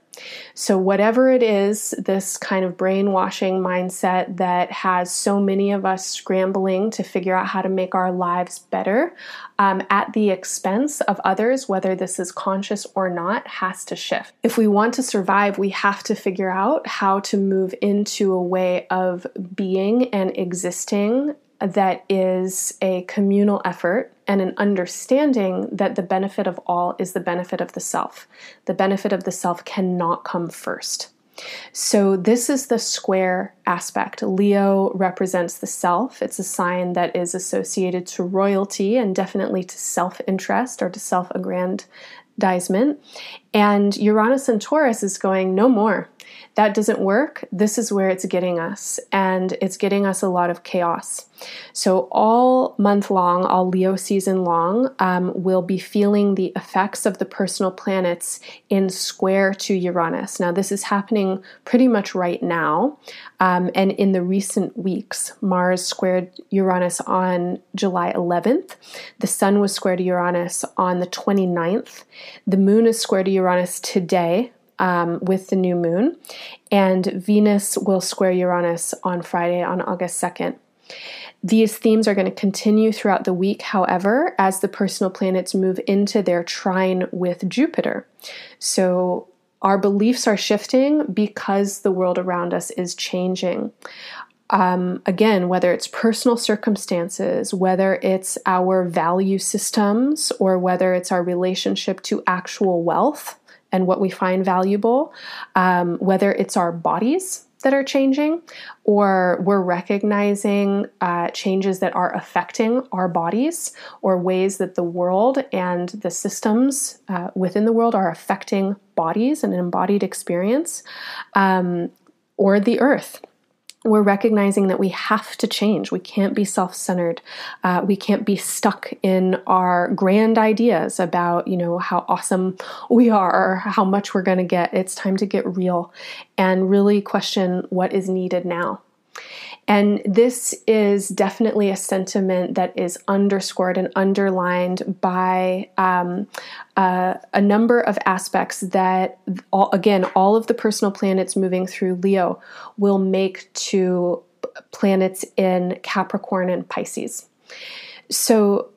So, whatever it is, this kind of brainwashing mindset that has so many of us scrambling to figure out how to make our lives better um, at the expense of others, whether this is conscious or not, has to shift. If we want to survive, we have to figure out how to move into a way of being and existing that is a communal effort and an understanding that the benefit of all is the benefit of the self. The benefit of the self cannot come first. So, this is the square aspect. Leo represents the self. It's a sign that is associated to royalty and definitely to self interest or to self aggrandizement. And Uranus and Taurus is going, no more that doesn't work, this is where it's getting us. And it's getting us a lot of chaos. So, all month long, all Leo season long, um, we'll be feeling the effects of the personal planets in square to Uranus. Now, this is happening pretty much right now. Um, and in the recent weeks, Mars squared Uranus on July 11th. The Sun was squared to Uranus on the 29th. The Moon is squared to Uranus today, um, with the new moon, and Venus will square Uranus on Friday, on August 2nd. These themes are going to continue throughout the week, however, as the personal planets move into their trine with Jupiter. So, our beliefs are shifting because the world around us is changing. Um, again, whether it's personal circumstances, whether it's our value systems, or whether it's our relationship to actual wealth, and what we find valuable, um, whether it's our bodies that are changing or we're recognizing uh, changes that are affecting our bodies or ways that the world and the systems uh, within the world are affecting bodies and an embodied experience um, or the earth we're recognizing that we have to change. We can't be self centered. Uh, we can't be stuck in our grand ideas about, you know, how awesome we are or how much we're going to get. It's time to get real and really question what is needed now. And this is definitely a sentiment that is underscored and underlined by um, uh, a number of aspects that, all, again, all of the personal planets moving through Leo will make to planets in Capricorn and Pisces. So,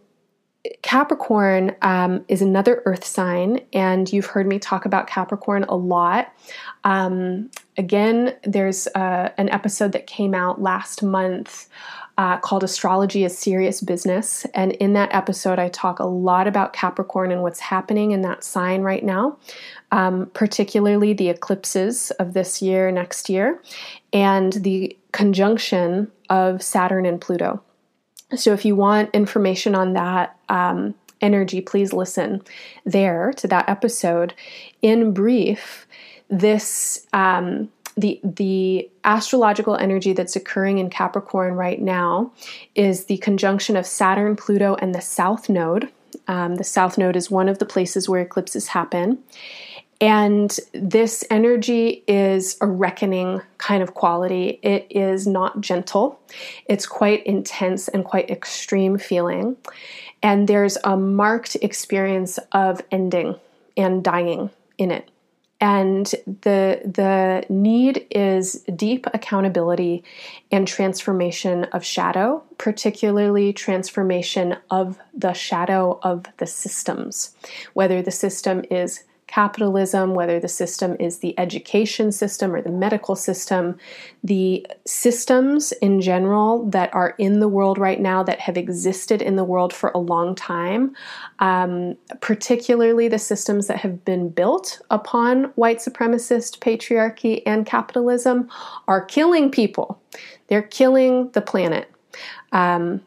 Capricorn um, is another earth sign, and you've heard me talk about Capricorn a lot. Um, again, there's uh, an episode that came out last month uh, called Astrology is Serious Business. And in that episode, I talk a lot about Capricorn and what's happening in that sign right now, um, particularly the eclipses of this year, next year, and the conjunction of Saturn and Pluto. So if you want information on that um, energy, please listen there to that episode. In brief, this um, the the astrological energy that's occurring in Capricorn right now is the conjunction of Saturn, Pluto, and the South Node. Um, the South Node is one of the places where eclipses happen. And this energy is a reckoning kind of quality. It is not gentle, it's quite intense and quite extreme feeling. And there's a marked experience of ending and dying in it. And the, the need is deep accountability and transformation of shadow, particularly transformation of the shadow of the systems, whether the system is capitalism, whether the system is the education system or the medical system, the systems in general that are in the world right now that have existed in the world for a long time, um, particularly the systems that have been built upon white supremacist patriarchy and capitalism, are killing people. They're killing the planet. Um,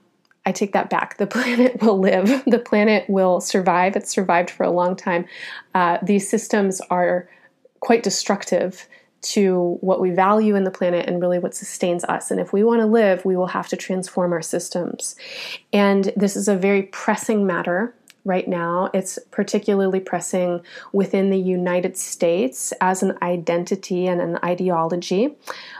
I take that back. The planet will live. The planet will survive. It's survived for a long time. Uh, these systems are quite destructive to what we value in the planet and really what sustains us. And if we want to live, we will have to transform our systems. And this is a very pressing matter right now. It's particularly pressing within the United States as an identity and an ideology.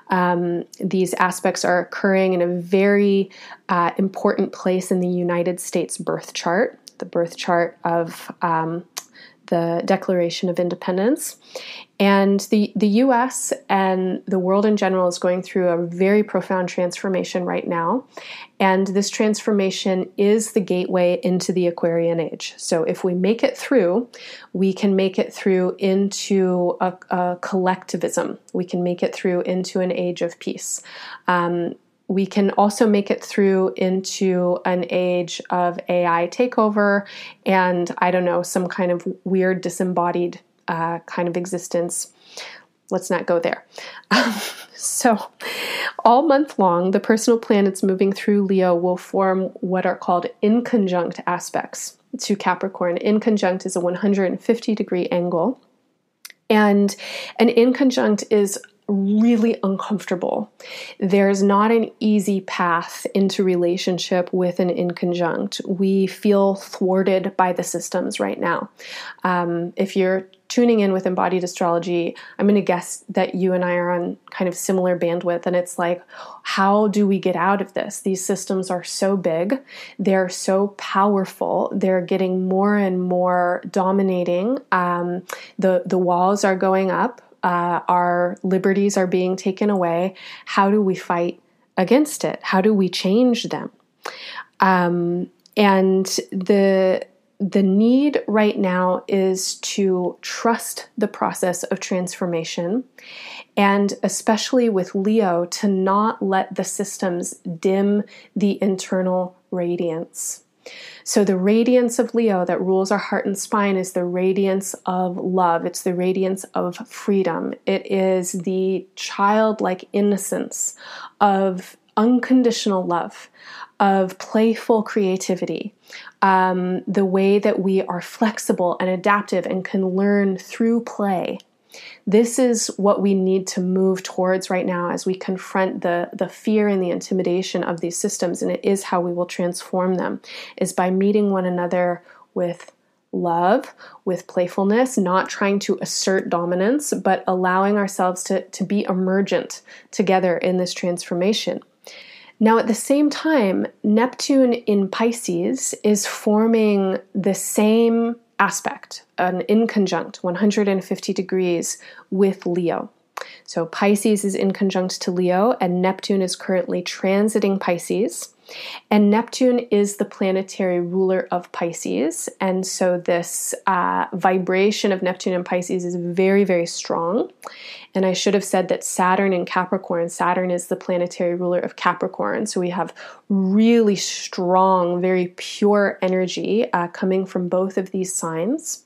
Um, these aspects are occurring in a very uh, important place in the United States birth chart, the birth chart of um, the Declaration of Independence. And the, the US and the world in general is going through a very profound transformation right now. And this transformation is the gateway into the Aquarian age. So if we make it through, we can make it through into a, a collectivism. We can make it through into an age of peace. Um, we can also make it through into an age of AI takeover and I don't know, some kind of weird disembodied uh, kind of existence. let's not go there. Um, so, all month long, the personal planets moving through Leo will form what are called inconjunct aspects to Capricorn. Inconjunct is a 150 degree angle. And an inconjunct is really uncomfortable. There's not an easy path into relationship with an inconjunct. We feel thwarted by the systems right now. Um, if you're tuning in with embodied astrology, I'm going to guess that you and I are on kind of similar bandwidth. And it's like, how do we get out of this? These systems are so big, they're so powerful, they're getting more and more dominating. Um, the, the walls are going up uh, our liberties are being taken away, how do we fight against it? How do we change them? Um, and the the need right now is to trust the process of transformation and especially with Leo to not let the systems dim the internal radiance. So, the radiance of Leo that rules our heart and spine is the radiance of love. It's the radiance of freedom. It is the childlike innocence of unconditional love, of playful creativity, um, the way that we are flexible and adaptive and can learn through play. This is what we need to move towards right now as we confront the, the fear and the intimidation of these systems, and it is how we will transform them, is by meeting one another with love, with playfulness, not trying to assert dominance, but allowing ourselves to, to be emergent together in this transformation. Now, at the same time, Neptune in Pisces is forming the same aspect, an inconjunct, 150 degrees with Leo. So Pisces is inconjunct to Leo, and Neptune is currently transiting Pisces. And Neptune is the planetary ruler of Pisces. And so this uh, vibration of Neptune and Pisces is very, very strong. And I should have said that Saturn in Capricorn, Saturn is the planetary ruler of Capricorn. So we have really strong, very pure energy uh, coming from both of these signs.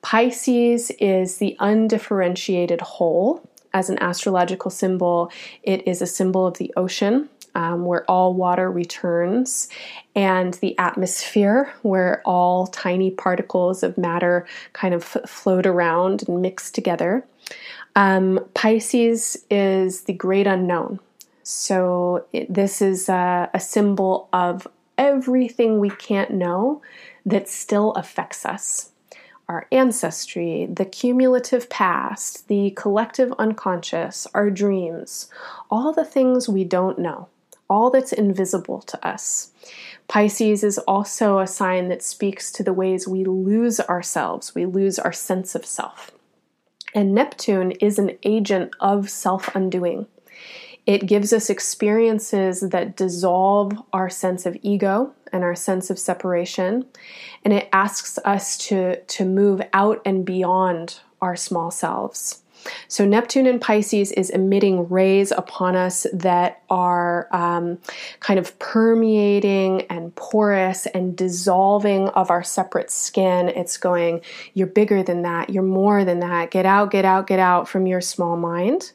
Pisces is the undifferentiated whole. As an astrological symbol, it is a symbol of the ocean um, where all water returns, and the atmosphere, where all tiny particles of matter kind of f- float around and mix together. Um, Pisces is the great unknown. So, it, this is a, a symbol of everything we can't know that still affects us our ancestry, the cumulative past, the collective unconscious, our dreams, all the things we don't know all that's invisible to us. Pisces is also a sign that speaks to the ways we lose ourselves, we lose our sense of self. And Neptune is an agent of self undoing. It gives us experiences that dissolve our sense of ego and our sense of separation. And it asks us to, to move out and beyond our small selves. So, Neptune in Pisces is emitting rays upon us that are um, kind of permeating and porous and dissolving of our separate skin. It's going, you're bigger than that, you're more than that, get out, get out, get out from your small mind.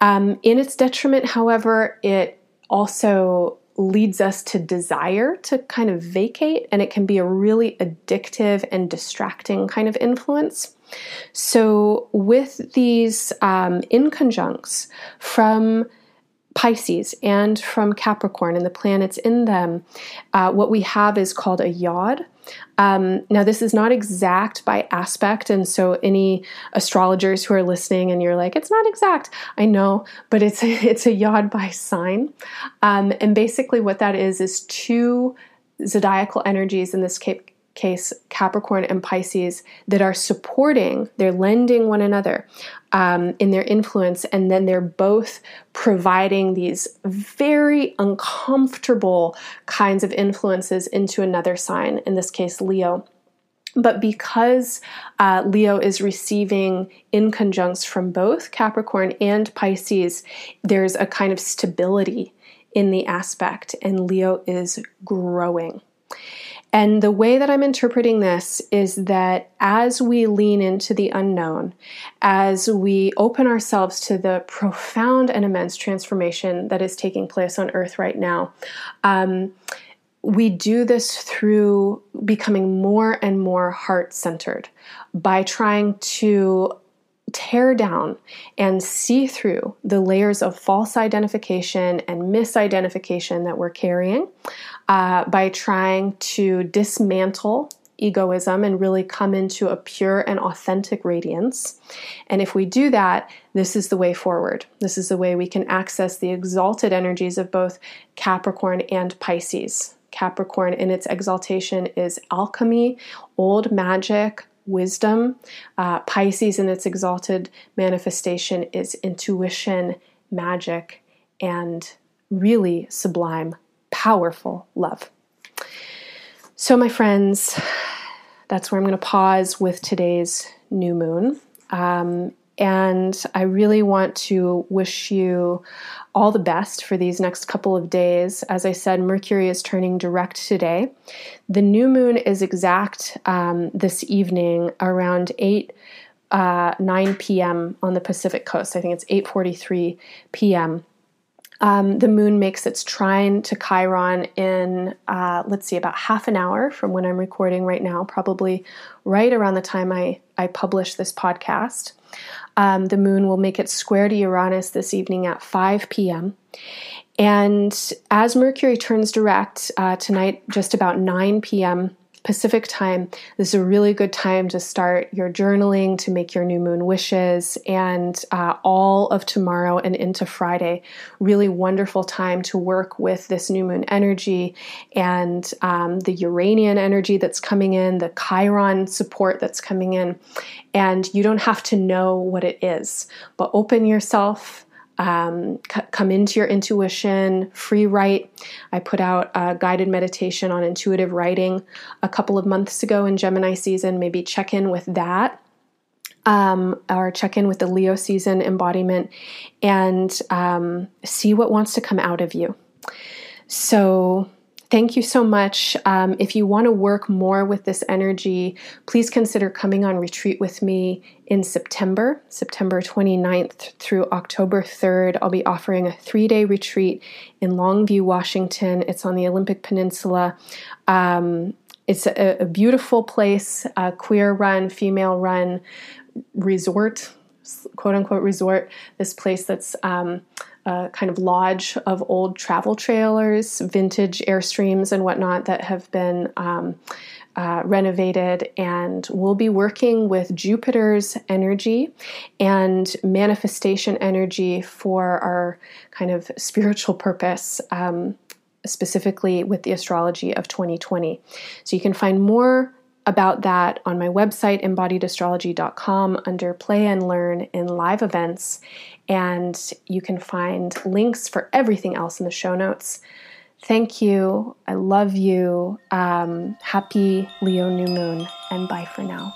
Um, in its detriment, however, it also leads us to desire to kind of vacate, and it can be a really addictive and distracting kind of influence. So, with these um, inconjuncts from Pisces and from Capricorn and the planets in them, uh, what we have is called a yod. Um, now, this is not exact by aspect, and so any astrologers who are listening and you're like, it's not exact, I know, but it's a, it's a yod by sign. Um, and basically, what that is is two zodiacal energies, in this case, case Capricorn and Pisces, that are supporting, they're lending one another um, in their influence, and then they're both providing these very uncomfortable kinds of influences into another sign, in this case, Leo. But because uh, Leo is receiving inconjuncts from both Capricorn and Pisces, there's a kind of stability in the aspect, and Leo is growing. And the way that I'm interpreting this is that as we lean into the unknown, as we open ourselves to the profound and immense transformation that is taking place on earth right now, um, we do this through becoming more and more heart centered by trying to tear down and see through the layers of false identification and misidentification that we're carrying uh, by trying to dismantle egoism and really come into a pure and authentic radiance. And if we do that, this is the way forward. This is the way we can access the exalted energies of both Capricorn and Pisces. Capricorn in its exaltation is alchemy, old magic, wisdom. Uh, Pisces in its exalted manifestation is intuition, magic, and really sublime, powerful love. So, my friends, that's where I'm going to pause with today's new moon. Um, and I really want to wish you all the best for these next couple of days. As I said, Mercury is turning direct today. The new moon is exact um, this evening around 8 uh, 9 p.m. on the Pacific coast. I think it's 8:43 p.m. Um, the moon makes its trine to Chiron in, uh, let's see, about half an hour from when I'm recording right now, probably right around the time I, I publish this podcast. Um, the moon will make it square to Uranus this evening at 5 p.m. And as Mercury turns direct uh, tonight, just about 9 p.m., Pacific time, this is a really good time to start your journaling, to make your new moon wishes, and uh, all of tomorrow and into Friday. Really wonderful time to work with this new moon energy and um, the Uranian energy that's coming in, the Chiron support that's coming in. And you don't have to know what it is, but open yourself um, c- come into your intuition, free write. I put out a guided meditation on intuitive writing a couple of months ago in Gemini season. Maybe check in with that. Um, or check in with the Leo season embodiment and um, see what wants to come out of you. So, Thank you so much. Um, if you want to work more with this energy, please consider coming on retreat with me in September, September 29th through October 3rd. I'll be offering a three day retreat in Longview, Washington. It's on the Olympic Peninsula. Um, it's a, a, beautiful place, a queer run, female run resort, quote unquote resort. This place that's um, a kind of lodge of old travel trailers, vintage Airstreams, and whatnot that have been um, uh, renovated. And we'll be working with Jupiter's energy and manifestation energy for our kind of spiritual purpose. Um, specifically with the astrology of 2020. So you can find more about that on my website, embodiedastrology.com, under Play and Learn in live events. And you can find links for everything else in the show notes. Thank you. I love you. Um, happy Leo new moon, and bye for now.